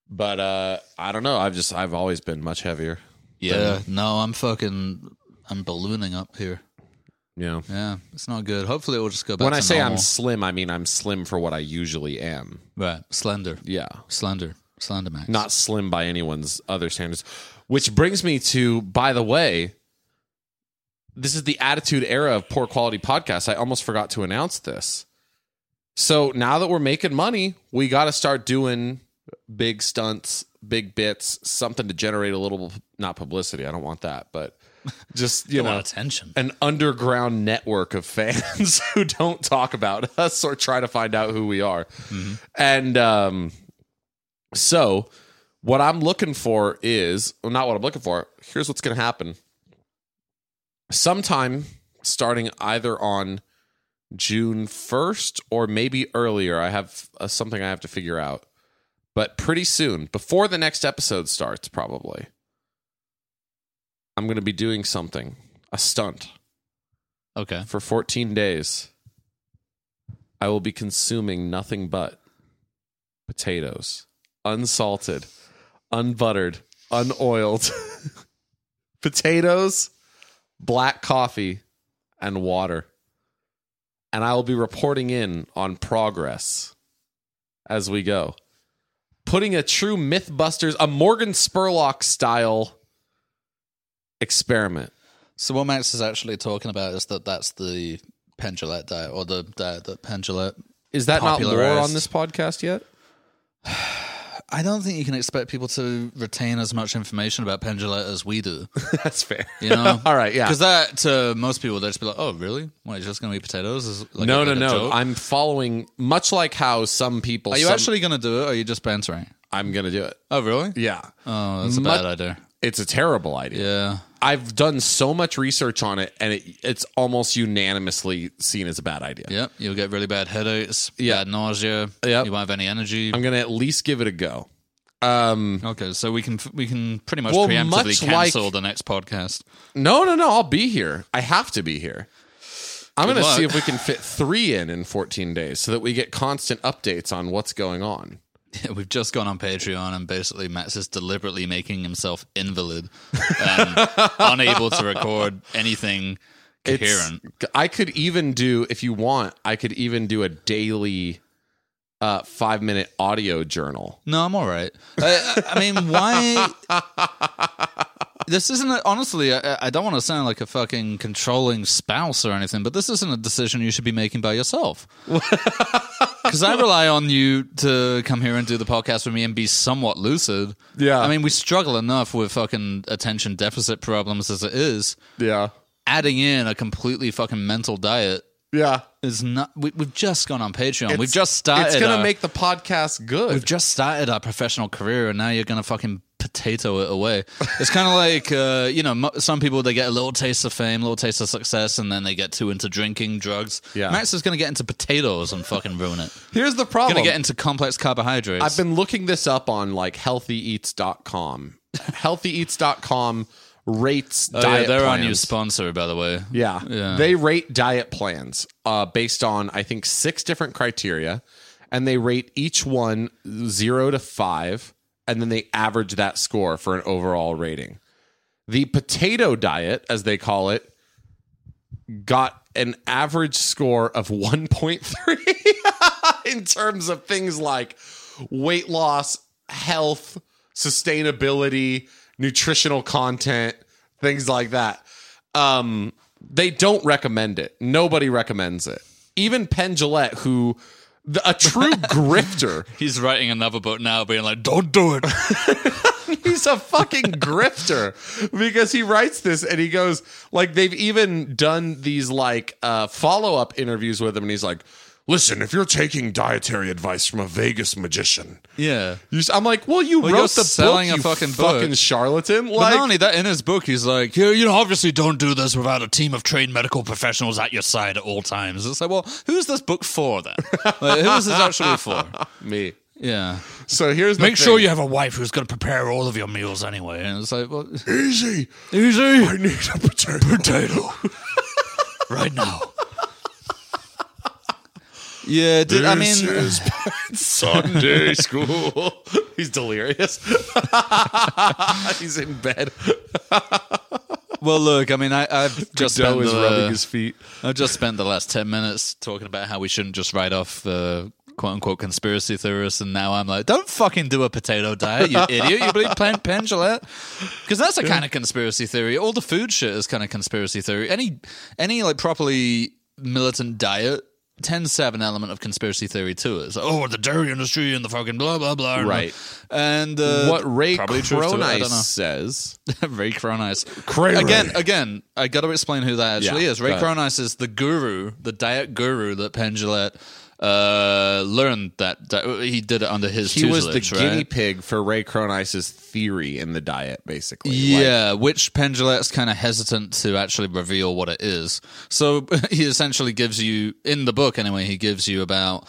A: But uh I don't know. I've just I've always been much heavier.
B: Yeah. No, I'm fucking. I'm ballooning up here.
A: Know.
B: Yeah, it's not good. Hopefully, it will just go back.
A: When I say
B: normal.
A: I'm slim, I mean I'm slim for what I usually am.
B: right, slender,
A: Yeah.
B: slender, slender max.
A: Not slim by anyone's other standards. Which brings me to, by the way, this is the attitude era of poor quality podcasts. I almost forgot to announce this. So now that we're making money, we got to start doing big stunts, big bits, something to generate a little, not publicity. I don't want that, but just, you know,
B: of tension.
A: an underground network of fans who don't talk about us or try to find out who we are. And um, so, what I'm looking for is well, not what I'm looking for. Here's what's going to happen. Sometime starting either on June 1st or maybe earlier, I have uh, something I have to figure out. But pretty soon, before the next episode starts, probably, I'm going to be doing something, a stunt
B: Okay.
A: for 14 days. I will be consuming nothing but potatoes, unsalted, unbuttered, unoiled potatoes, black coffee, and water. And I will be reporting in on progress as we go. Putting a true Mythbusters, a Morgan Spurlock style experiment.
B: So what Max is actually talking about is that that's the Penn Jillette diet, or the diet that Penn Jillette.
A: Is that not lore on this podcast yet?
B: I don't think you can expect people to retain as much information about Penn Jillette as we do.
A: That's fair.
B: You know,
A: All right, yeah.
B: Because that to most people, they'd just be like, "Oh, really? What? It's just going to be potatoes?" Is like
A: no,
B: a,
A: no,
B: like
A: no.
B: joke?
A: I'm following much like how some people.
B: Are you
A: some-
B: actually going to do it? Or are you just bantering?
A: I'm gonna do it.
B: Oh, really?
A: Yeah,
B: Oh, that's a
A: Mu-
B: bad idea.
A: it's a terrible idea.
B: Yeah.
A: I've done so much research on it, and it, it's almost unanimously seen as a bad idea.
B: Yep. You'll get really bad headaches.
A: Yeah.
B: Bad nausea.
A: Yeah,
B: You won't have any energy.
A: I'm gonna at least give it a go. Um,
B: Okay, so we can we can pretty much
A: Well,
B: preemptively cancel
A: like-
B: the next podcast.
A: no, no, no. I'll be here. I have to be here. I'm
B: Good
A: gonna see if we can fit three in in 14 days, so that we get constant updates on what's going on.
B: We've just gone on Patreon and basically Matt's is deliberately making himself invalid and unable to record anything
A: It's- I could even do, if you want, I could even do a daily uh, five minute audio journal.
B: No, I'm all right. I, I mean, why? This isn't a, honestly. I, I don't want to sound like a fucking controlling spouse or anything, but this isn't a decision you should be making by yourself. Because I rely on you to come here and do the podcast with me and be somewhat lucid.
A: Yeah.
B: I mean, we struggle enough with fucking attention deficit problems as it is.
A: Yeah.
B: Adding in a completely fucking mental diet
A: Yeah.
B: is not. We, we've just gone on Patreon. we've just started.
A: It's going to
B: our-
A: make the podcast good.
B: We've just started our professional career, and now you're gonna fucking potato it away. It's kind of like uh, you know, some people they get a little taste of fame, a little taste of success, and then they get too into drinking, drugs.
A: Yeah.
B: Max is gonna get into potatoes and fucking ruin it.
A: Here's the problem.
B: Gonna get into complex carbohydrates.
A: I've been looking this up on like healthyeats.com. healthyeats.com rates
B: oh,
A: diet
B: yeah, they're our new sponsor, by the way.
A: Yeah.
B: Yeah.
A: They rate diet plans uh, based on, I think, six different criteria. And they rate each one zero to five. And then they average that score for an overall rating. The potato diet, as they call it, got an average score of 1.3 in terms of things like weight loss, health, sustainability, nutritional content, things like that. Um, they don't recommend it. Nobody recommends it. Even Penn Jillette, who the, a true grifter,
B: He's writing another book now, being like, "Don't do it."
A: he's a fucking grifter because he writes this and he goes like they've even done these like uh, follow-up interviews with him and he's like listen if you're taking dietary advice from a vegas magician
B: yeah.
A: i'm like well you
B: Well,
A: wrote the
B: selling
A: book,
B: a fucking
A: fucking
B: book.
A: charlatan
B: But not only that, in his book, he's like, you, you know, obviously don't do this without a team of trained medical professionals at your side at all times. It's like, well, who's this book for then? Like, who is this actually for?
A: me
B: Yeah.
A: So here's the
B: Make
A: thing.
B: sure you have a wife who's going to prepare all of your meals anyway. And it's like, well,
A: easy.
B: easy.
A: I need a potato.
B: Potato. right now. Yeah, did, I mean,
A: is Sunday school. He's delirious. He's in bed.
B: well, look, I mean, I, I've just spent
A: is
B: the,
A: rubbing his feet.
B: I've just spent the last 10 minutes talking about how we shouldn't just write off the quote unquote conspiracy theorists. And now I'm like, don't fucking do a potato diet, you idiot. You believe Plant Penn Because that's a kind of conspiracy theory. All the food shit is kind of conspiracy theory. Any, any like properly militant diet tends to have an element of conspiracy theory to it. It's like, oh, the dairy industry and the fucking blah, blah, blah.
A: Right.
B: And uh,
A: what Ray
B: probably truth to it, I
A: Cronise
B: don't know.
A: says.
B: Ray Cronise.
A: Cray Ray.
B: Again, again, I got to explain who that actually
A: Yeah,
B: is. Ray
A: go ahead.
B: Cronise is the guru, the diet guru that Penn Jillette, uh, learned that, that he did it under his
A: He was the
B: right?
A: guinea pig for Ray Cronise's theory in the diet, basically. Like,
B: Yeah, which Penn Jillette's kind of hesitant to actually reveal what it is. So he essentially gives you, in the book anyway, he gives you about,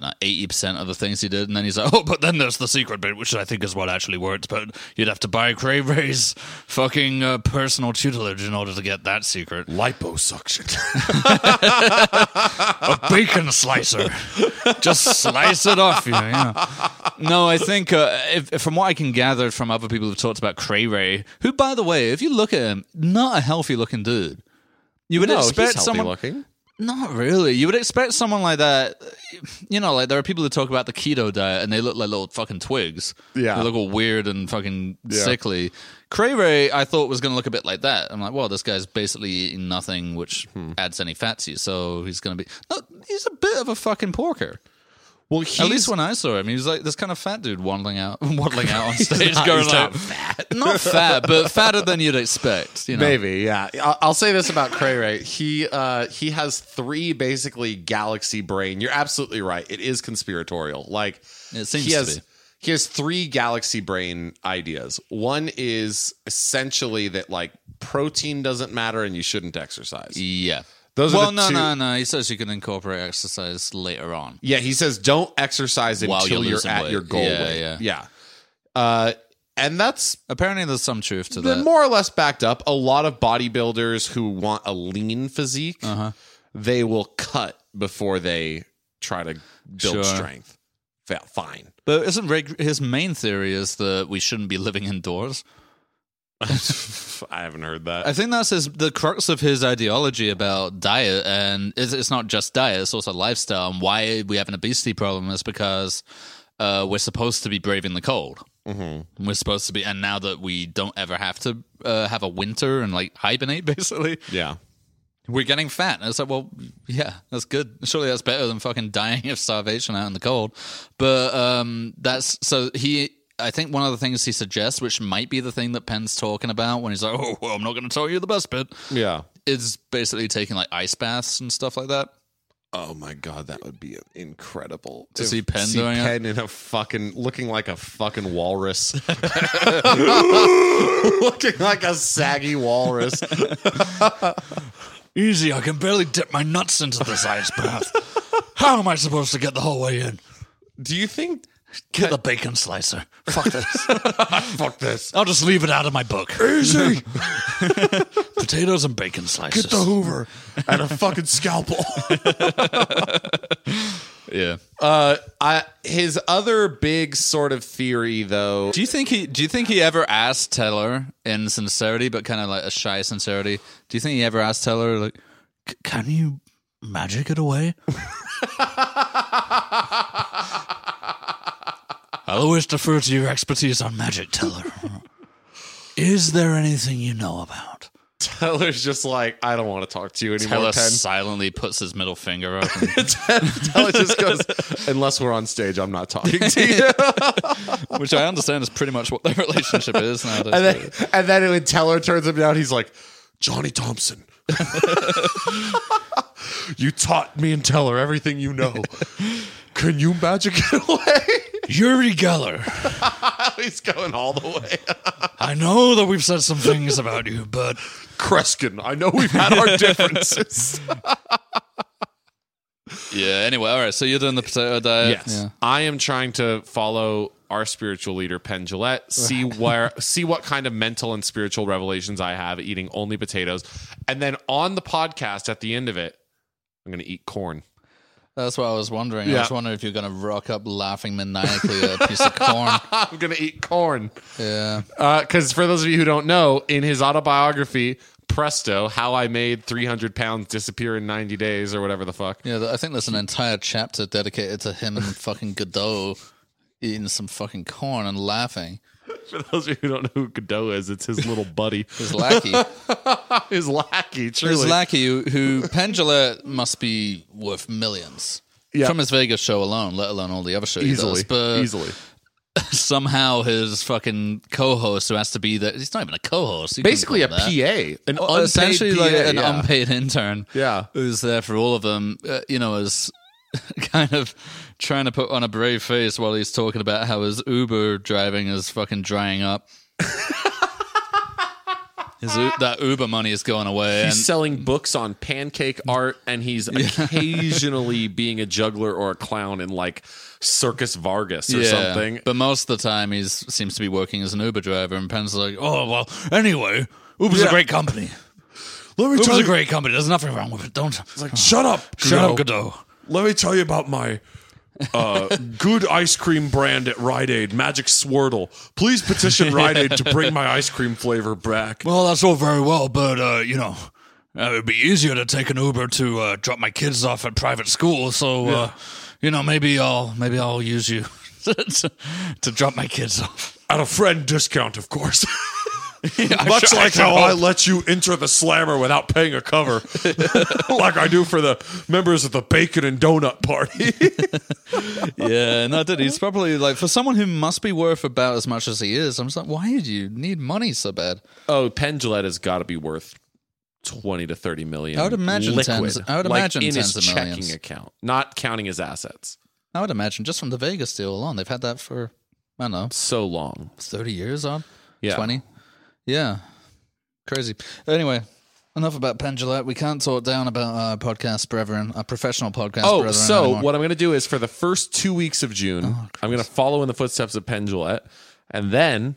B: know, 80% of the things he did. And then he's like, oh, but then there's the secret bit, which I think is what actually works. But you'd have to buy Cray Ray's fucking uh, personal tutelage in order to get that secret.
A: liposuction.
B: a bacon slicer. Just slice it off you. Yeah. No, I think uh, if, if from what I can gather from other people who've talked about Cray Ray, who, by the way, if you look at him, not a healthy looking dude. You would
A: no,
B: expect someone.
A: looking.
B: Not really. You would expect someone like that. You know, like there are people who talk about the keto diet and they look like little fucking twigs.
A: Yeah.
B: They look all weird and fucking
A: Yeah.
B: sickly. Cray Ray, I thought was going to look a bit like that. I'm like, well, this guy's basically eating nothing which
A: Hmm.
B: adds any fat to you. So he's going to be. No, he's a bit of a fucking porker.
A: Well,
B: At least when I saw him, he was like this kind of fat dude waddling out, waddling out on stage,
A: not-
B: going like,
A: not
B: fat, not fat, but fatter than you'd expect. You know,
A: Maybe, yeah. I'll, I'll say this about Cray Ray. He uh, he has three basically galaxy brain. You're absolutely right. It is conspiratorial. Like
B: It seems
A: he
B: to
A: has
B: be.
A: he has three galaxy brain ideas. One is essentially that like protein doesn't matter and you shouldn't exercise.
B: yeah.
A: Those are
B: well,
A: the
B: no,
A: two-
B: no, no. He says you can incorporate exercise later on.
A: Yeah, he says don't exercise
B: While
A: until
B: you're
A: you're,
B: losing
A: at
B: weight.
A: your goal
B: Yeah,
A: weight.
B: yeah.
A: yeah. Uh, and that's
B: Apparently, there's some truth to that.
A: more or less backed up. A lot of bodybuilders who want a lean physique,
B: Uh-huh.
A: they will cut before they try to build
B: Sure.
A: strength. Fa- Fine.
B: But isn't Rick, his main theory is that we shouldn't be living indoors?
A: I haven't heard that.
B: I think that's his, the crux of his ideology about diet, and it's, it's not just diet; it's also lifestyle. And why we have an obesity problem is because uh, we're supposed to be braving the cold. Mm-hmm. We're supposed to be, and now that we don't ever have to uh, have a winter and like hibernate, basically,
A: yeah.
B: we're getting fat. And it's like, well, yeah, that's good. Surely that's better than fucking dying of starvation out in the cold. But um, that's so he. I think one of the things he suggests, which might be the thing that Penn's talking about when he's like, "Oh, well, I'm not going to tell you the best bit,"
A: Yeah.
B: is basically taking like ice baths and stuff like that.
A: Oh my god, that would be incredible
B: To see Penn
A: see
B: doing it?
A: In a fucking looking like a fucking walrus, looking like a saggy walrus.
B: Easy, I can barely dip my nuts into this ice bath. How am I supposed to get the whole way in?
A: Do you think?
B: Get the bacon slicer. Fuck this.
A: Fuck this.
B: I'll just leave it out of my book.
A: Easy.
B: Potatoes and bacon slices.
A: Get the Hoover and a fucking scalpel.
B: yeah.
A: Uh, I his other big sort of theory, though.
B: Do you think he? Do you think he ever asked Teller in sincerity, but kind of like a shy sincerity? Do you think he ever asked Teller like, "Can you magic it away?" I'll always defer to your expertise on magic, Teller. Is there anything you know about?
A: Teller's just like, I don't want to talk to you anymore.
B: Teller
A: Penn.
B: silently puts his middle finger up. and-
A: Teller just goes, unless we're on stage, I'm not talking to you.
B: which I understand is pretty much what their relationship is nowadays.
A: and then, and then when Teller turns him down, he's like, Johnny Thompson. you taught me and Teller everything you know. Can you magic it away?
B: Uri Geller.
A: he's going all the way.
B: I know that we've said some things about you, but
A: Kreskin, I know we've had our differences.
B: Yeah. Anyway, all right. So you're doing the potato diet.
A: Yes,
B: Yeah.
A: I am trying to follow our spiritual leader Penn Jillette. See where, see what kind of mental and spiritual revelations I have eating only potatoes, and then on the podcast at the end of it, I'm going to eat corn.
B: That's what I was wondering. I
A: Yeah.
B: was wondering if you're going to rock up laughing maniacally at a piece of corn.
A: I'm going to eat corn.
B: Yeah.
A: Uh, because for those of you who don't know, in his autobiography, Presto, How I Made 300 Pounds Disappear in 90 Days, or whatever the fuck.
B: Yeah. I think there's an entire chapter dedicated to him and fucking Goudeau eating some fucking corn and laughing.
A: For those of you who don't know who Goudeau is, it's his little buddy,
B: His lackey.
A: his lackey,
B: true.
A: his
B: lackey, who, who Penn Jillette must be worth millions.
A: Yeah.
B: From his Vegas show alone, let alone all the other shows he
A: easily,
B: does. But
A: easily.
B: somehow his fucking co-host, who has to be there, he's not even a co-host.
A: Basically a
B: that.
A: PA, an
B: Well,
A: unpaid
B: essentially
A: PA,
B: like an
A: yeah.
B: unpaid intern.
A: Yeah.
B: who's there for all of them. Uh, you know, is kind of trying to put on a brave face while he's talking about how his Uber driving is fucking drying up. His that Uber money is going away, and
A: He's selling books on pancake art, and he's occasionally being a juggler or a clown in like Circus Vargas or
B: yeah,
A: something.
B: But most of the time, he seems to be working as an Uber driver. And Penn's like, "Oh well, anyway, Uber's a great company.
C: Let me
B: Uber's
C: tell
B: a great company. There's nothing wrong with it. Don't
C: Like, shut up.
B: shut up,
C: Goudeau.
B: Goudeau."
C: Let me tell you about my uh, good ice cream brand at Rite Aid, Magic Swirtle. Please petition Rite Aid to bring my ice cream flavor back.
B: Well, that's all very well, but uh, you know, uh, it'd be easier to take an Uber to uh, drop my kids off at private school. So, uh, you know, maybe I'll maybe I'll use you to, to drop my kids off.
C: At a friend discount, of course.
B: I
C: Much
B: should- I
C: like
B: should
C: how I let you enter the slammer without paying a cover, like I do for the members of the bacon and donut party.
B: yeah, no, dude, he's probably like for someone who must be worth about as much as he is. I'm just like, why did you need money so bad?
A: oh, Penn Jillette has got to be worth twenty to thirty million.
B: I would imagine
A: liquid,
B: tens- I would
A: like
B: imagine
A: in
B: tens
A: his
B: of
A: checking
B: millions.
A: account, not counting his assets.
B: I would imagine just from the Vegas deal alone, they've had that for I don't know,
A: So long.
B: thirty years on,
A: Yeah.
B: twenty, yeah, crazy. Anyway. Enough about Penn Jillette. We can't talk down about our podcast brethren, our professional podcast
A: Oh,
B: brethren.
A: so
B: anymore.
A: what I'm going to do is for the first two weeks of June, I'm going to follow in the footsteps of Penn Jillette, and then,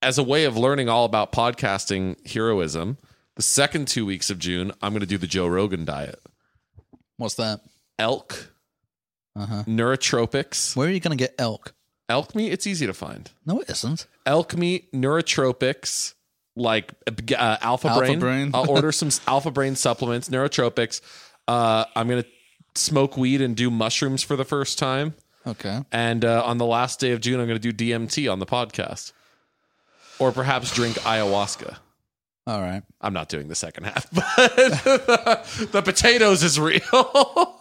A: as a way of learning all about podcasting heroism, the second two weeks of June, I'm going to do the Joe Rogan diet:
B: What's that?
A: elk,
B: Uh-huh.
A: neurotropics,
B: Where are you going to get elk?
A: Elk meat. It's easy to find.
B: No, it isn't.
A: Elk meat, neurotropics. Like uh, alpha,
B: Alpha
A: brain.
B: Brain.
A: I'll order some alpha brain supplements, neurotropics. Uh, I'm gonna smoke weed and do mushrooms for the first time.
B: Okay.
A: And uh, on the last day of June, I'm going to do DMT on the podcast, or perhaps drink ayahuasca.
B: All right.
A: I'm not doing the second half, but the potatoes is real.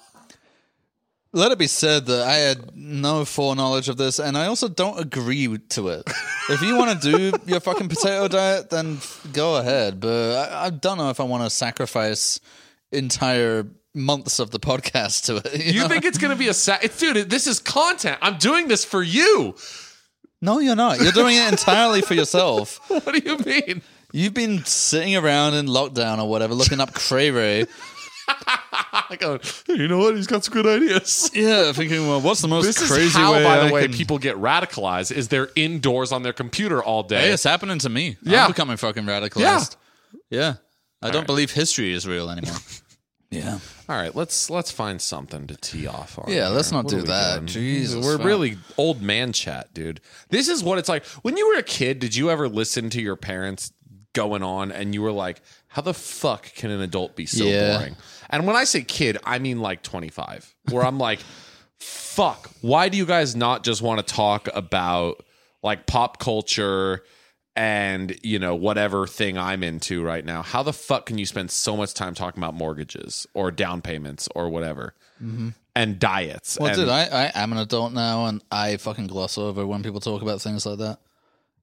B: Let it be said that I had no foreknowledge of this, and I also don't agree to it. if you want to do your fucking potato diet, then go ahead. But I, I don't know if I want to sacrifice entire months of the podcast to it. You,
A: you
B: know?
A: think it's going to be a sa- it's, dude? This is content. I'm doing this for you.
B: No, you're not. You're doing it entirely for yourself.
A: What do you mean?
B: You've been sitting around in lockdown or whatever, looking up Cray Ray.
A: I go, oh, hey, you know what? He's got some good ideas.
B: Yeah, thinking, well, what's the most
A: This
B: crazy
A: is how,
B: way
A: by the
B: I
A: way,
B: can-
A: people get radicalized. Is they're indoors on their computer all day.
B: Hey, it's happening to me.
A: Yeah.
B: I'm becoming fucking radicalized. Yeah. I don't believe history is real anymore. yeah.
A: All right, let's let's find something to tee off on.
B: Yeah, let's not
A: What
B: do that.
A: doing?
B: Jesus,
A: we're
B: fuck.
A: really old man chat, dude. This is what it's like when you were a kid. Did you ever listen to your parents going on, and you were like, "How the fuck can an adult be so
B: Yeah.
A: boring?" And when I say kid, I mean like twenty five, where I'm like, "Fuck, why do you guys not just want to talk about like pop culture?" and you know whatever thing I'm into right now. How the fuck can you spend so much time talking about mortgages or down payments or whatever, and diets?
B: Mm-hmm. Well,
A: and,
B: dude, I, I am an adult now, and I fucking gloss over when people talk about things like that.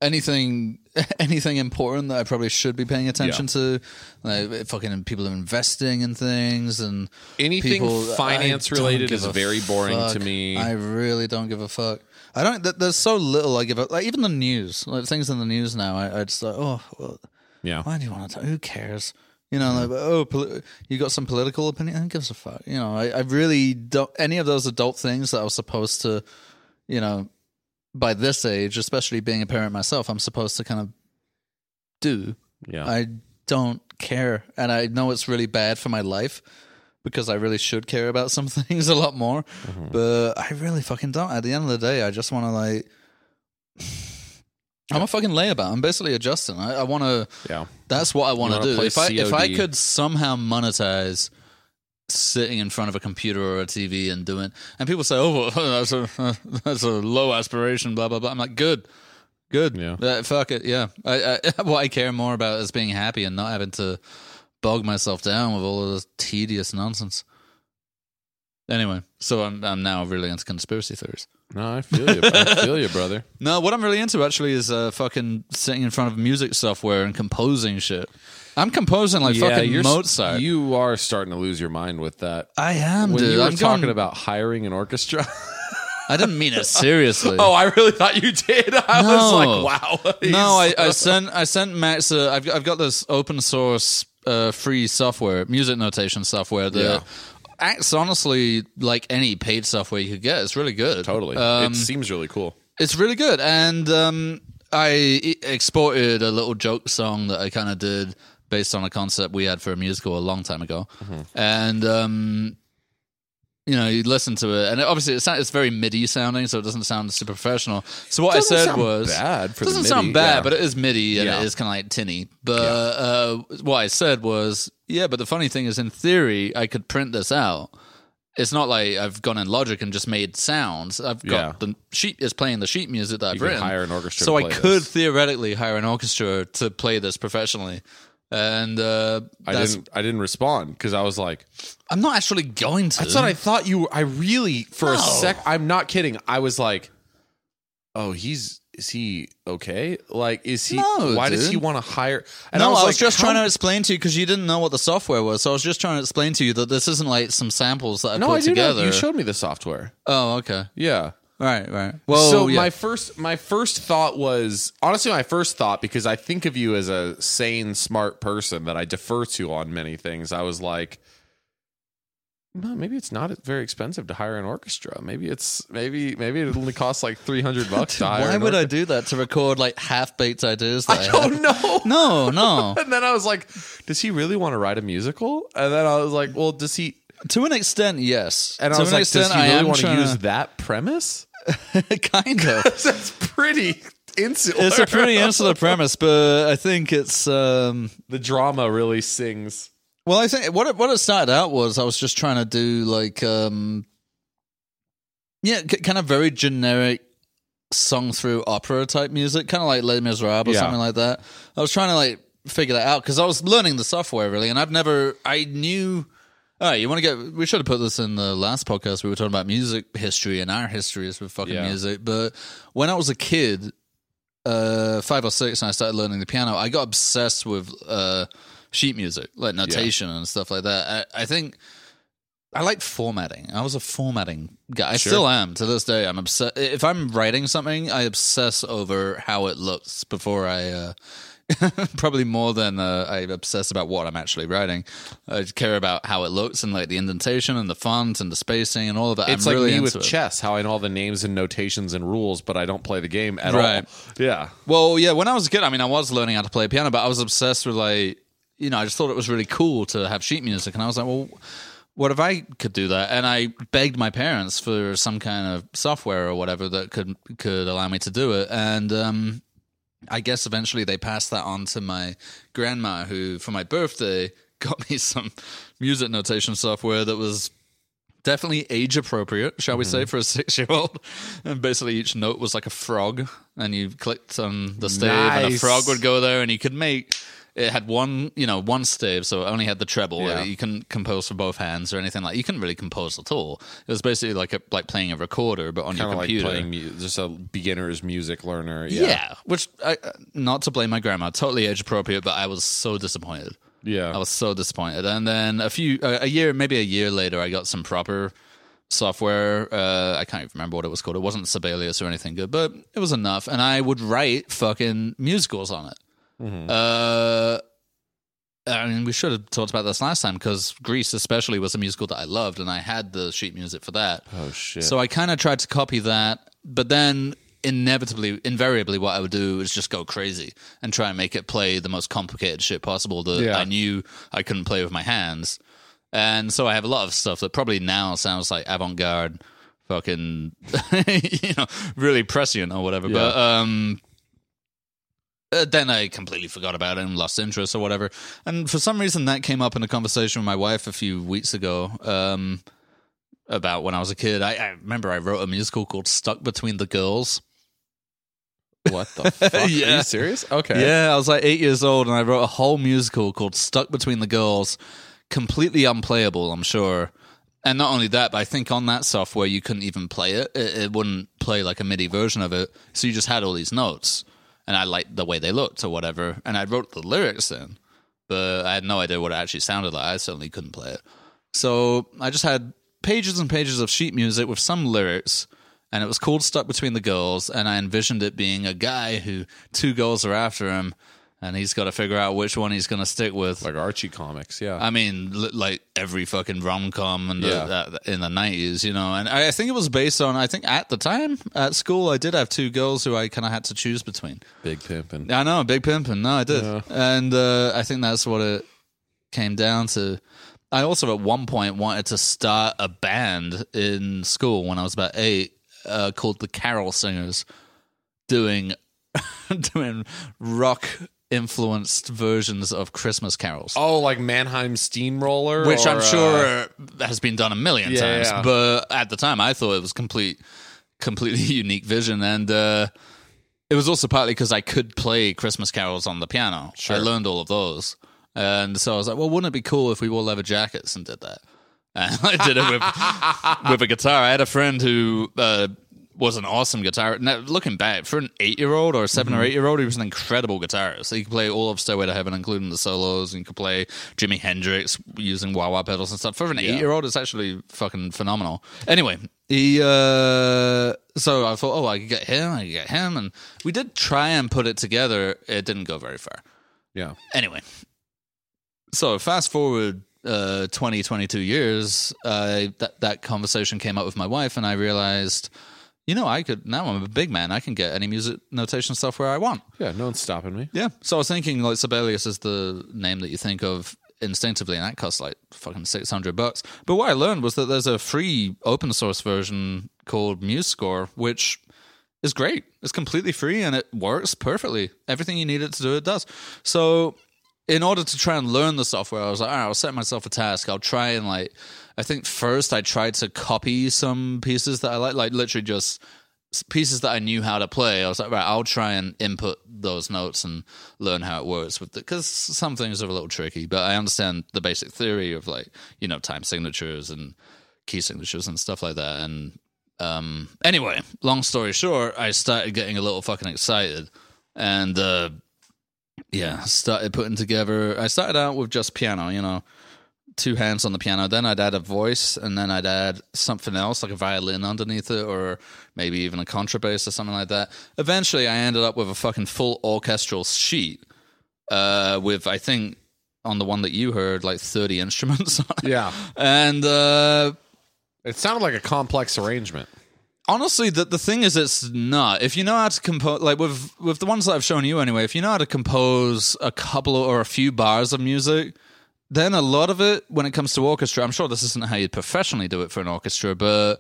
B: Anything, anything important that I probably should be paying attention to, like fucking people are investing in things and
A: Anything
B: people,
A: finance
B: I
A: related is very boring to me.
B: I really don't give a fuck. I don't. th- There's so little I give a like. Even the news, like things in the news now, I, I just like, oh, well,
A: yeah,
B: why do you want to? Talk? Who cares? You know, like oh, poli- you got some political opinion? Who gives a fuck? You know, I, I really don't. Any of those adult things that I was supposed to, you know, by this age, especially being a parent myself, I'm supposed to kind of do.
A: Yeah.
B: I don't care, and I know it's really bad for my life because I really should care about some things a lot more.
A: Mm-hmm.
B: But I really fucking don't. At the end of the day, I just want to like. I'm a fucking layabout. I'm basically a Justin. I, I want to.
A: yeah.
B: That's what I want to do. If I if I could somehow monetize sitting in front of a computer or a TV and doing, and people say, "Oh, well, that's a that's a low aspiration," blah blah blah. I'm like, good, good.
A: Yeah.
B: Uh, fuck it. Yeah. I, I, what I care more about is being happy and not having to bog myself down with all of this tedious nonsense. Anyway, so I'm I'm now really into conspiracy theories.
A: No, I feel you. I feel you, brother.
B: No, what I'm really into actually is uh, fucking sitting in front of music software and composing shit. I'm composing like fucking
A: you're,
B: Mozart.
A: You are starting to lose your mind with that.
B: I am,
A: When
B: dude.
A: you were
B: I'm
A: talking
B: going-
A: about hiring an orchestra.
B: I didn't mean it seriously.
A: oh, I really thought you did. I
B: No.
A: was like, wow.
B: no, I, I sent I sent Max. Uh, I've I've got this open source uh, free software, music notation software that
A: Yeah.
B: acts honestly like any paid software you could get. It's really good.
A: totally.
B: Um,
A: it seems really cool.
B: It's really good, and um, I exported a little joke song that I kind of did based on a concept we had for a musical a long time ago, and um, you know, you listen to it, and it, obviously it sound, it's very MIDI sounding, so it doesn't sound super professional. So what I said
A: sound
B: was
A: bad for
B: doesn't
A: MIDI,
B: sound bad,
A: yeah.
B: but it is MIDI and
A: Yeah.
B: it is kind of like tinny. But uh, what I said was, yeah, but the funny thing is, in theory, I could print this out. It's not like I've gone in Logic and just made sounds. I've got
A: Yeah.
B: the sheet is playing the sheet music that I've
A: You
B: written.
A: hire an orchestra
B: so
A: to
B: I could
A: this.
B: theoretically hire an orchestra to play this professionally. And uh,
A: I
B: that's-
A: didn't. I didn't respond because I was like,
B: I'm not actually going to.
A: That's what I thought you. were- I really for a
B: No.
A: sec. I'm not kidding. I was like, oh, he's is he okay? Like, is he?
B: No,
A: why does
B: dude.
A: he want to hire? And
B: no, I was,
A: like,
B: just trying to explain to you because you didn't know what the software was. So I was just trying to explain to you that this isn't like some samples that I
A: No,
B: put
A: I do
B: together.
A: know. You showed me the software.
B: oh, okay.
A: Yeah.
B: Right, right. Well,
A: so
B: yeah.
A: my first my first thought was honestly my first thought because I think of you as a sane, smart person that I defer to on many things. I was like, no, maybe it's not very expensive to hire an orchestra. Maybe it's maybe maybe it only costs like three hundred bucks to hire.
B: Why would I do that to record like half baked ideas? That I,
A: I don't know.
B: No, no.
A: And then I was like, does he really want to write a musical? And then I was like, well, does he?
B: to an extent, yes.
A: And
B: to
A: I was
B: an
A: like,
B: extent,
A: does he really want to use that premise?
B: kind of.
A: That's pretty insular.
B: It's a pretty insular premise, but I think it's. um
A: the drama really sings.
B: Well, I think what it, what it started out was I was just trying to do like, um yeah, k- kind of very generic sung through opera type music, kind of like Les Miserables or
A: Yeah.
B: something like that. I was trying to like figure that out because I was learning the software really, and I've never, I knew. All right, you want to get? We should have put this in the last podcast. We were talking about music history and our histories with fucking
A: Yeah.
B: music. But when I was a kid, uh, five or six, and I started learning the piano, I got obsessed with uh, sheet music, like notation and stuff like that. I, I think I like formatting. I was a formatting guy. I still am to this day. I'm obsessed. If I'm writing something, I obsess over how it looks before I. Uh, probably more than uh, I obsess about what I'm actually writing. I care about how it looks and like the indentation and the font and the spacing and all of that.
A: It's
B: I'm
A: like
B: really
A: me with
B: it.
A: chess, how I know all the names and notations and rules, but I don't play the game at
B: Right.
A: all. Yeah.
B: Well, yeah, when I was a kid, I mean, I was learning how to play piano, but I was obsessed with like, you know, I just thought it was really cool to have sheet music, and I was like, well, what if I could do that? And I begged my parents for some kind of software or whatever that could could allow me to do it, and um, I guess eventually they passed that on to my grandma, who for my birthday got me some music notation software that was definitely age appropriate, shall we say, mm-hmm. for a six year old. And basically, each note was like a frog, and you clicked on the stave, and a frog would go there, and you could make. It had one, you know, one stave, so it only had the treble.
A: Yeah.
B: You couldn't compose for both hands or anything like. You couldn't really compose at all. It was basically like a, like playing a recorder, but on
A: Kind
B: your
A: of like
B: computer.
A: playing mu- just a beginner's music learner.
B: yeah.
A: Yeah.
B: which I, uh, not to blame my grandma, totally age appropriate, but I was so disappointed.
A: Yeah.
B: I was so disappointed. And then a few, a year, maybe a year later, I got some proper software. Uh, I can't even remember what it was called. It wasn't Sibelius or anything good, but it was enough. And I would write fucking musicals on it. Uh, I mean, we should have talked about this last time because Grease, especially, was a musical that I loved, and I had the sheet music for that.
A: Oh shit.
B: So I kind of tried to copy that, but then inevitably, invariably, what I would do is just go crazy and try and make it play the most complicated shit possible that
A: Yeah.
B: I knew I couldn't play with my hands. And so I have a lot of stuff that probably now sounds like avant-garde, fucking, you know, really prescient or whatever. But um, uh, then I completely forgot about it and lost interest or whatever. And for some reason, that came up in a conversation with my wife a few weeks ago. Um, about when I was a kid. I, I remember I wrote a musical called Stuck Between the Girls.
A: what the fuck? Are you serious? Okay.
B: Yeah, I was like eight years old and I wrote a whole musical called Stuck Between the Girls. Completely unplayable, I'm sure. And not only that, but I think on that software you couldn't even play it. It, it wouldn't play like a MIDI version of it. So you just had all these notes. And I liked the way they looked or whatever. And I wrote the lyrics in, but I had no idea what it actually sounded like. I certainly couldn't play it. So I just had pages and pages of sheet music with some lyrics, and it was called Stuck Between the Girls. And I envisioned it being a guy who two girls are after him, and he's got to figure out which one he's going to stick with.
A: Like Archie comics. Yeah.
B: I mean, li- like every fucking rom com in the
A: Yeah.
B: uh, in the nineties, you know. And I I think it was based on. I think at the time at school, I did have two girls who I kind of had to choose between.
A: Big pimpin'.
B: I know, big pimping. No, I did, and uh, I think that's what it came down to. I also at one point wanted to start a band in school when I was about eight, uh, called the Carol Singers, doing doing rock influenced versions of Christmas carols.
A: Oh, like Mannheim Steamroller,
B: Which
A: or,
B: I'm
A: uh,
B: sure has been done a million
A: Yeah,
B: times,
A: yeah.
B: but at the time I thought it was complete, completely unique vision, and uh, it was also partly because I could play Christmas carols on the piano. I learned all of those, and so I was like, well, wouldn't it be cool if we wore leather jackets and did that? And I did it with with a guitar. I had a friend who uh, was an awesome guitarist. Now, looking back, for an eight year old or a 7 or eight year old, he was an incredible guitarist. He could play all of Stairway to Heaven, including the solos, and he could play Jimi Hendrix using wah wah pedals and stuff. For an eight year old, it's actually fucking phenomenal. Anyway, he uh, so I thought, oh, I could get him, I could get him, and we did try and put it together. It didn't go very far.
A: Yeah.
B: Anyway, so fast forward uh, 20, 22 years, uh, that, that conversation came up with my wife, and I realized, you know, I could, now I'm a big man, I can get any music notation software I want.
A: Yeah. No one's stopping me.
B: Yeah. So I was thinking, like, Sibelius is the name that you think of instinctively, and that costs like fucking 600 bucks. But what I learned was that there's a free open source version called MuseScore, which is great. It's completely free and it works perfectly. Everything you need it to do, it does. So, in order to try and learn the software, I was like, all right, I'll set myself a task. I'll try and like, I think first I tried to copy some pieces that I like, like literally just pieces that I knew how to play. I was like, right, I'll try and input those notes and learn how it works with it. Because some things are a little tricky, but I understand the basic theory of like, you know, time signatures and key signatures and stuff like that. And um, anyway, long story short, I started getting a little fucking excited, and uh, yeah, started putting together. I started out with just piano, you know, two hands on the piano. Then I'd add a voice, and then I'd add something else like a violin underneath it, or maybe even a contrabass or something like that. Eventually, I ended up with a fucking full orchestral sheet uh, with I think on the one that you heard like thirty instruments on it.
A: Yeah.
B: and. Uh,
A: It sounded like a complex arrangement.
B: honestly the the thing is it's not if you know how to compose like with with the ones that i've shown you anyway if you know how to compose a couple or a few bars of music then a lot of it when it comes to orchestra i'm sure this isn't how you'd professionally do it for an orchestra but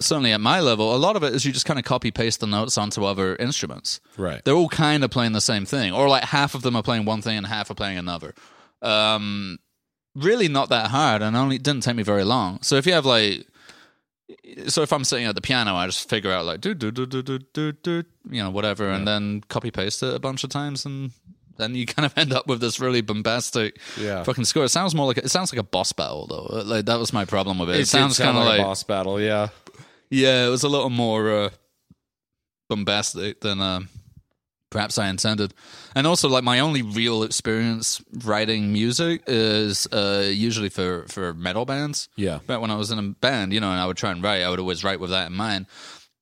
B: certainly at my level a lot of it is you just kind of copy paste the notes onto other instruments.
A: Right.
B: they're all kind of playing the same thing or like half of them are playing one thing and half are playing another. Um really not that hard and only didn't take me very long. So if you have like so if I'm sitting at the piano, I just figure out like do do do do do do do you know whatever, and then copy paste it a bunch of times, and then you kind of end up with this really bombastic
A: Yeah.
B: fucking score. It sounds more like it sounds like a boss battle though. Like that was my problem with it. It,
A: did
B: sounds
A: sound
B: kind of like,
A: a boss battle. Yeah.
B: yeah, it was a little more uh, bombastic than uh, perhaps I intended. And also, like my only real experience writing music is uh, usually for for metal bands.
A: Yeah.
B: But when I was in a band, you know, and I would try and write, I would always write with that in mind.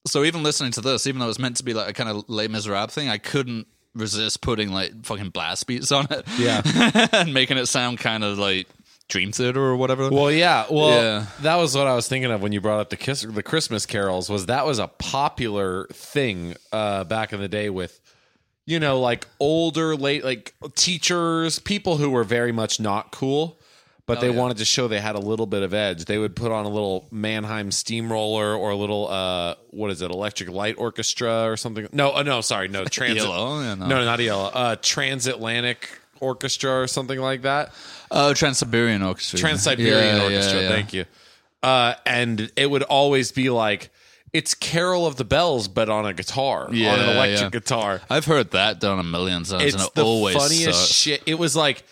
B: So even listening to this, even though it's meant to be like a kind of Les Miserables thing, I couldn't resist putting like fucking blast beats on it.
A: Yeah.
B: and making it sound kind of like Dream Theater or whatever.
A: Well, yeah. Well,
B: Yeah.
A: that was what I was thinking of when you brought up the kiss, the Christmas carols. Was that was a popular thing uh, back in the day with, you know, like older, late, like teachers, people who were very much not cool, but they
B: yeah.
A: wanted to show they had a little bit of edge. They would put on a little Mannheim steamroller or a little, uh, what is it, Electric Light Orchestra or something? No, uh, no, sorry, no, transit.
B: Yellow, yeah, no.
A: no, not yellow. Uh, Transatlantic Orchestra or something like that.
B: Oh, Trans Siberian Orchestra.
A: Trans Siberian
B: Yeah,
A: Orchestra.
B: yeah, yeah.
A: Thank you. Uh, and it would always be like it's Carol of the Bells, but on a guitar, on an electric
B: yeah.
A: guitar.
B: I've heard that done a million times,
A: It's
B: and it
A: the
B: always
A: funniest
B: sucks.
A: shit. It was like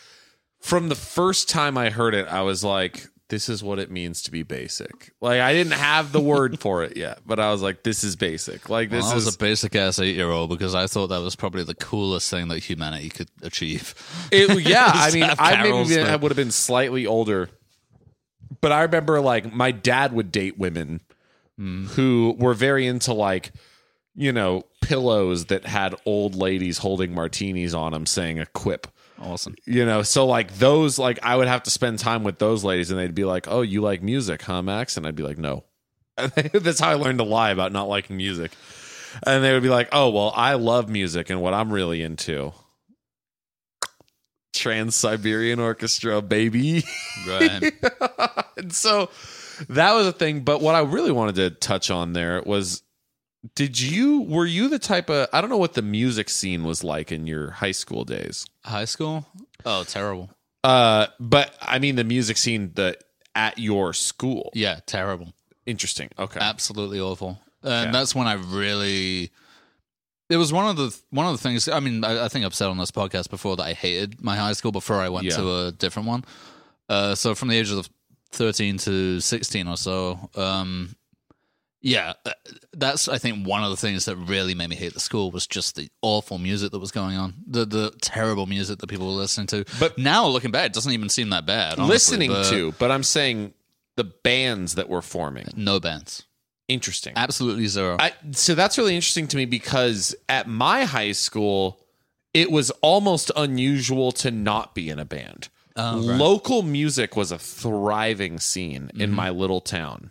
A: from the first time I heard it, I was like, "This is what it means to be basic." Like I didn't have the word for it yet, but I was like, "This is basic." Like this
B: Well, I was
A: is
B: a basic ass eight year old because I thought that was probably the coolest thing that humanity could achieve.
A: It, yeah, I mean, I maybe I would have been slightly older, but I remember like my dad would date women hmm. who were very into like, you know, pillows that had old ladies holding martinis on them, saying a quip.
B: Awesome.
A: You know, so like those, like I would have to spend time with those ladies, and they'd be like, "Oh, you like music, huh, Max?" And I'd be like, "No." That's how I learned to lie about not liking music. And they would be like, "Oh, well, I love music, and what I'm really into." Trans Siberian Orchestra, baby.
B: Right.
A: and so that was a thing. But what I really wanted to touch on there was did you, were you the type of, I don't know what the music scene was like in your high school days.
B: High school? Oh, terrible.
A: Uh, but I mean the music scene that at your school.
B: Yeah, terrible.
A: Interesting. Okay.
B: Absolutely awful. And
A: Okay.
B: that's when I really. It was one of the one of the things. I mean, I, I think I've said on this podcast before that I hated my high school before I went
A: Yeah.
B: to a different one. Uh, so from the age of thirteen to sixteen or so, um, yeah, uh, that's I think one of the things that really made me hate the school was just the awful music that was going on, the the terrible music that people were listening to.
A: But-
B: now looking back, it doesn't even seem that bad. honestly,
A: Listening
B: but
A: to, but I'm saying the bands that were forming.
B: no bands,
A: Interesting.
B: absolutely zero.
A: I, so that's really interesting to me because at my high school, it was almost unusual to not be in a band.
B: Oh, right.
A: Local music was a thriving scene in
B: Mm-hmm.
A: my little town.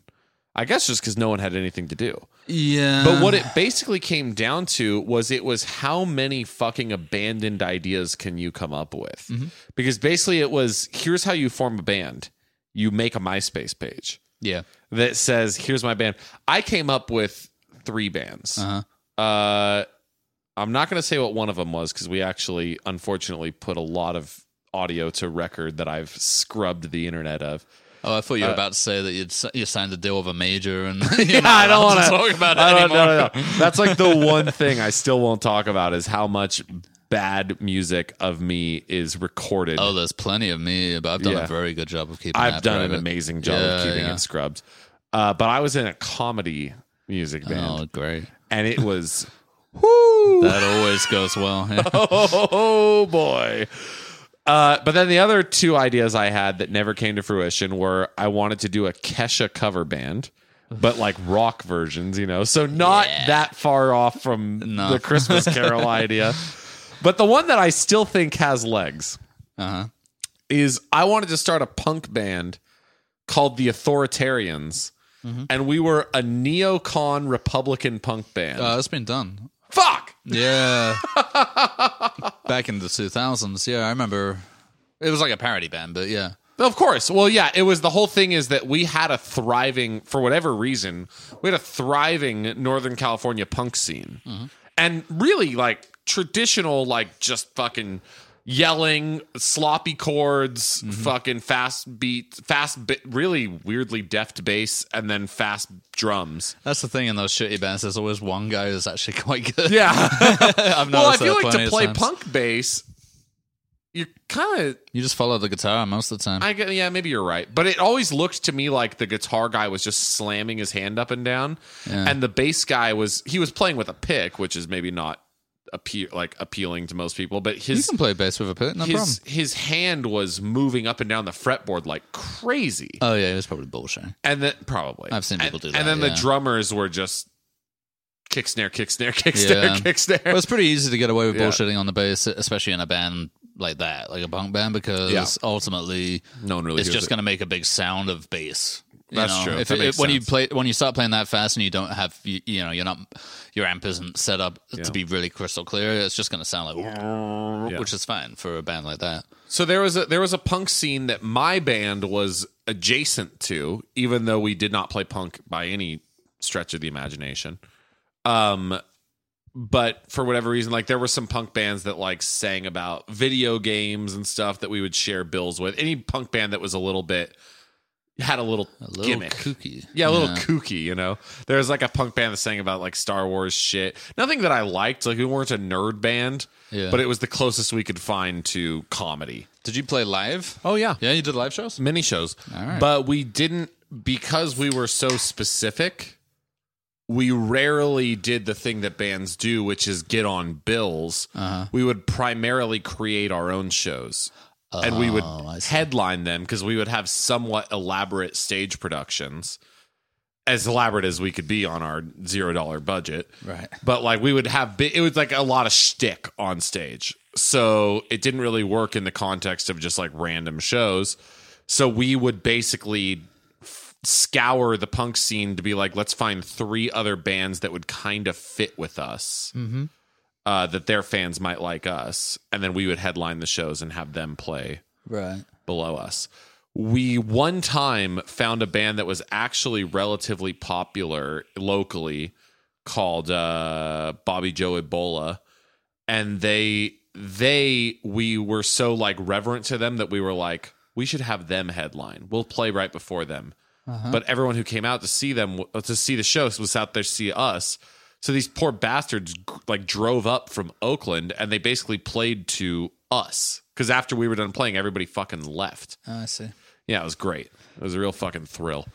A: I guess just because no one had anything to do.
B: yeah,
A: But what it basically came down to was it was how many fucking abandoned ideas can you come up with?
B: Mm-hmm.
A: Because basically it was here's how you form a band you make a MySpace page
B: yeah.
A: that says, "Here's my band." I came up with three bands.
B: Uh-huh.
A: Uh, I'm not going to say what one of them was because we actually, unfortunately, put a lot of audio to record that I've scrubbed the internet of.
B: Oh, I thought
A: Uh,
B: you were about to say that you'd you signed a deal with a major, and
A: yeah, I don't want to
B: talk about it
A: I don't,
B: anymore.
A: no, no, no. That's like the one thing I still won't talk about is how much bad music of me is recorded.
B: Oh, there's plenty of me, but I've done
A: Yeah.
B: a very good job of keeping.
A: I've done an amazing job of keeping
B: yeah.
A: it scrubbed. Uh, but I was in a comedy music band,
B: Oh, great!
A: and it was, whoo,
B: That always goes well. Yeah.
A: oh boy. Uh, but then the other two ideas I had that never came to fruition were I wanted to do a Kesha cover band, but like rock versions, you know, so not that far off from
B: No.
A: the Christmas Carol idea. But the one that I still think has legs
B: Uh-huh.
A: is I wanted to start a punk band called the Authoritarians.
B: Mm-hmm.
A: And we were a neocon Republican punk band.
B: Uh, it's been done.
A: Fuck!
B: Yeah. Back in the 2000s. Yeah, I remember. It was like a parody band, but yeah.
A: Of course. Well, yeah, it was the whole thing is that we had a thriving, for whatever reason, we had a thriving Northern California punk scene. Mm-hmm. And really, like, traditional, like, just fucking yelling, sloppy chords, mm-hmm. fucking fast beat, fast, bi- really weirdly deft bass, and then fast drums.
B: That's the thing in those shitty bands. There's always one guy who's actually quite good.
A: Yeah.
B: I've
A: well, I feel like to play
B: times.
A: punk bass, you kind of
B: You just follow the guitar most of the time.
A: I get, yeah, maybe you're right, but it always looked to me like the guitar guy was just slamming his hand up and down,
B: Yeah.
A: and the bass guy was he was playing with a pick, which is maybe not appe- like appealing to most people, but
B: you
A: his
B: can play bass with a pick, no problem.
A: his his hand was moving up and down the fretboard like crazy,
B: Oh yeah, it was probably bullshit.
A: and then probably
B: I've seen people
A: and,
B: do that.
A: and then the drummers were just kick snare, kick snare, kick snare,
B: Yeah.
A: kick snare.
B: Well, it's pretty easy to get away with
A: Yeah.
B: bullshitting on the bass, especially in a band like that, like a punk band, because
A: Yeah.
B: ultimately
A: No one really
B: it's just going to make a big sound of bass. You
A: That's
B: know?
A: true.
B: If
A: That
B: it- when you play, when you start playing that fast and you don't have, you, you know, you're not, your amp isn't set up
A: Yeah.
B: to be really crystal clear. It's just going to sound like,
A: Yeah.
B: which is fine for a band like that.
A: So there was a there was a punk scene that my band was adjacent to, even though we did not play punk by any stretch of the imagination. Um, but for whatever reason, like there were some punk bands that like sang about video games and stuff that we would share bills with. Any punk band that was a little bit had a little,
B: A little
A: gimmick.
B: kooky.
A: Yeah, a little kooky, you know. There was like a punk band that sang about like Star Wars shit. Nothing that I liked. Like we weren't a nerd band,
B: Yeah.
A: but it was the closest we could find to comedy.
B: Did you play live?
A: Oh yeah,
B: Yeah, you did live shows?
A: mini shows.
B: All right.
A: But we didn't because we were so specific. We rarely did the thing that bands do, which is get on bills.
B: Uh-huh.
A: We would primarily create our own shows. And we would
B: Oh,
A: headline them because we would have somewhat elaborate stage productions, as elaborate as we could be on our zero dollar budget.
B: Right.
A: But like we would have, bi- it was like a lot of shtick on stage, so it didn't really work in the context of just like random shows. So we would basically f- scour the punk scene to be like, let's find three other bands that would kind of fit with us mm-hmm. Uh, that their fans might like us, and then we would headline the shows and have them play
B: Right.
A: below us. We one time found a band that was actually relatively popular locally called uh, Bobby Joe Ebola, and they they we were so like reverent to them that we were like we should have them headline. We'll play right before them. But everyone who came out to see them to see the show was out there to see us. So these poor bastards like drove up from Oakland and they basically played to us because after we were done playing, everybody fucking left.
B: Oh, I see.
A: Yeah, it was great. It was a real fucking thrill.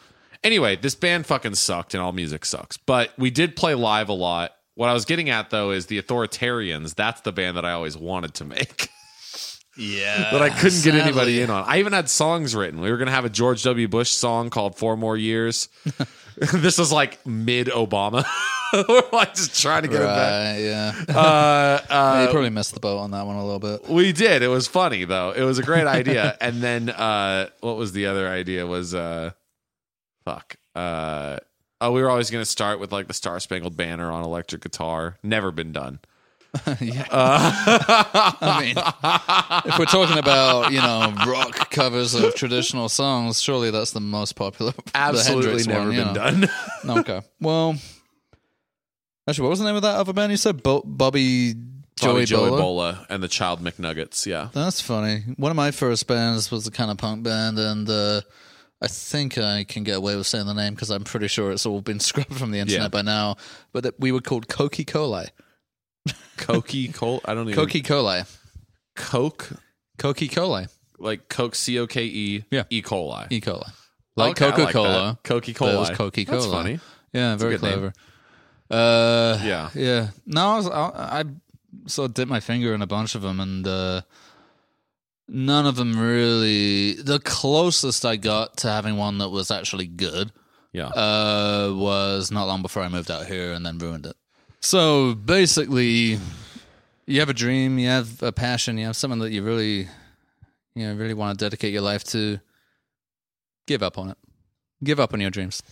A: Anyway, this band fucking sucked and all music sucks. But we did play live a lot. What I was getting at though is the Authoritarians. That's the band that I always wanted to make,
B: Yeah.
A: but I couldn't get anybody in on. I even had songs written. We were gonna have a George W. Bush song called Four More Years. this was like mid Obama. we're like just trying to get it back.
B: Yeah.
A: Uh,
B: Yeah, you
A: uh,
B: probably missed the boat on that one a little bit.
A: we did. It was funny though. It was a great idea. and then uh what was the other idea was uh fuck. Uh oh we were always gonna start with like the Star Spangled Banner on electric guitar. Never been done.
B: yeah.
A: Uh,
B: I mean, if we're talking about, you know, rock covers of traditional songs, surely that's the most popular. the
A: absolutely
B: Hendrix
A: never
B: one,
A: been
B: know.
A: done.
B: Okay. Well, actually, what was the name of that other band you said? Bo- Bobby Joey
A: Bobby Joey
B: Bolo?
A: Bola and the Child McNuggets, yeah.
B: That's funny. One of my first bands was a kind of punk band, and uh, I think I can get away with saying the name because I'm pretty sure it's all been scrubbed from the internet
A: Yeah.
B: by now. But that we were called Cokie Coli.
A: Cokie Cole I don't even
B: Cokie Coli.
A: Coke
B: Cokie Coli.
A: like Coke C O K E
B: Yeah.
A: E. coli.
B: E. coli. Like
A: Okay, I
B: Coca Cola.
A: that.
B: But it was
A: coli.
B: Cokie
A: That's
B: Cola.
A: funny.
B: Yeah, very
A: good name.
B: clever. Uh,
A: Yeah.
B: yeah. No, I, was, I, I sort of dipped my finger in a bunch of them, and uh, none of them really. The closest I got to having one that was actually good
A: Yeah.
B: uh, was not long before I moved out here and then ruined it. So basically, you have a dream, you have a passion, you have something that you really, you know, really want to dedicate your life to. Give up on it. Give up on your dreams.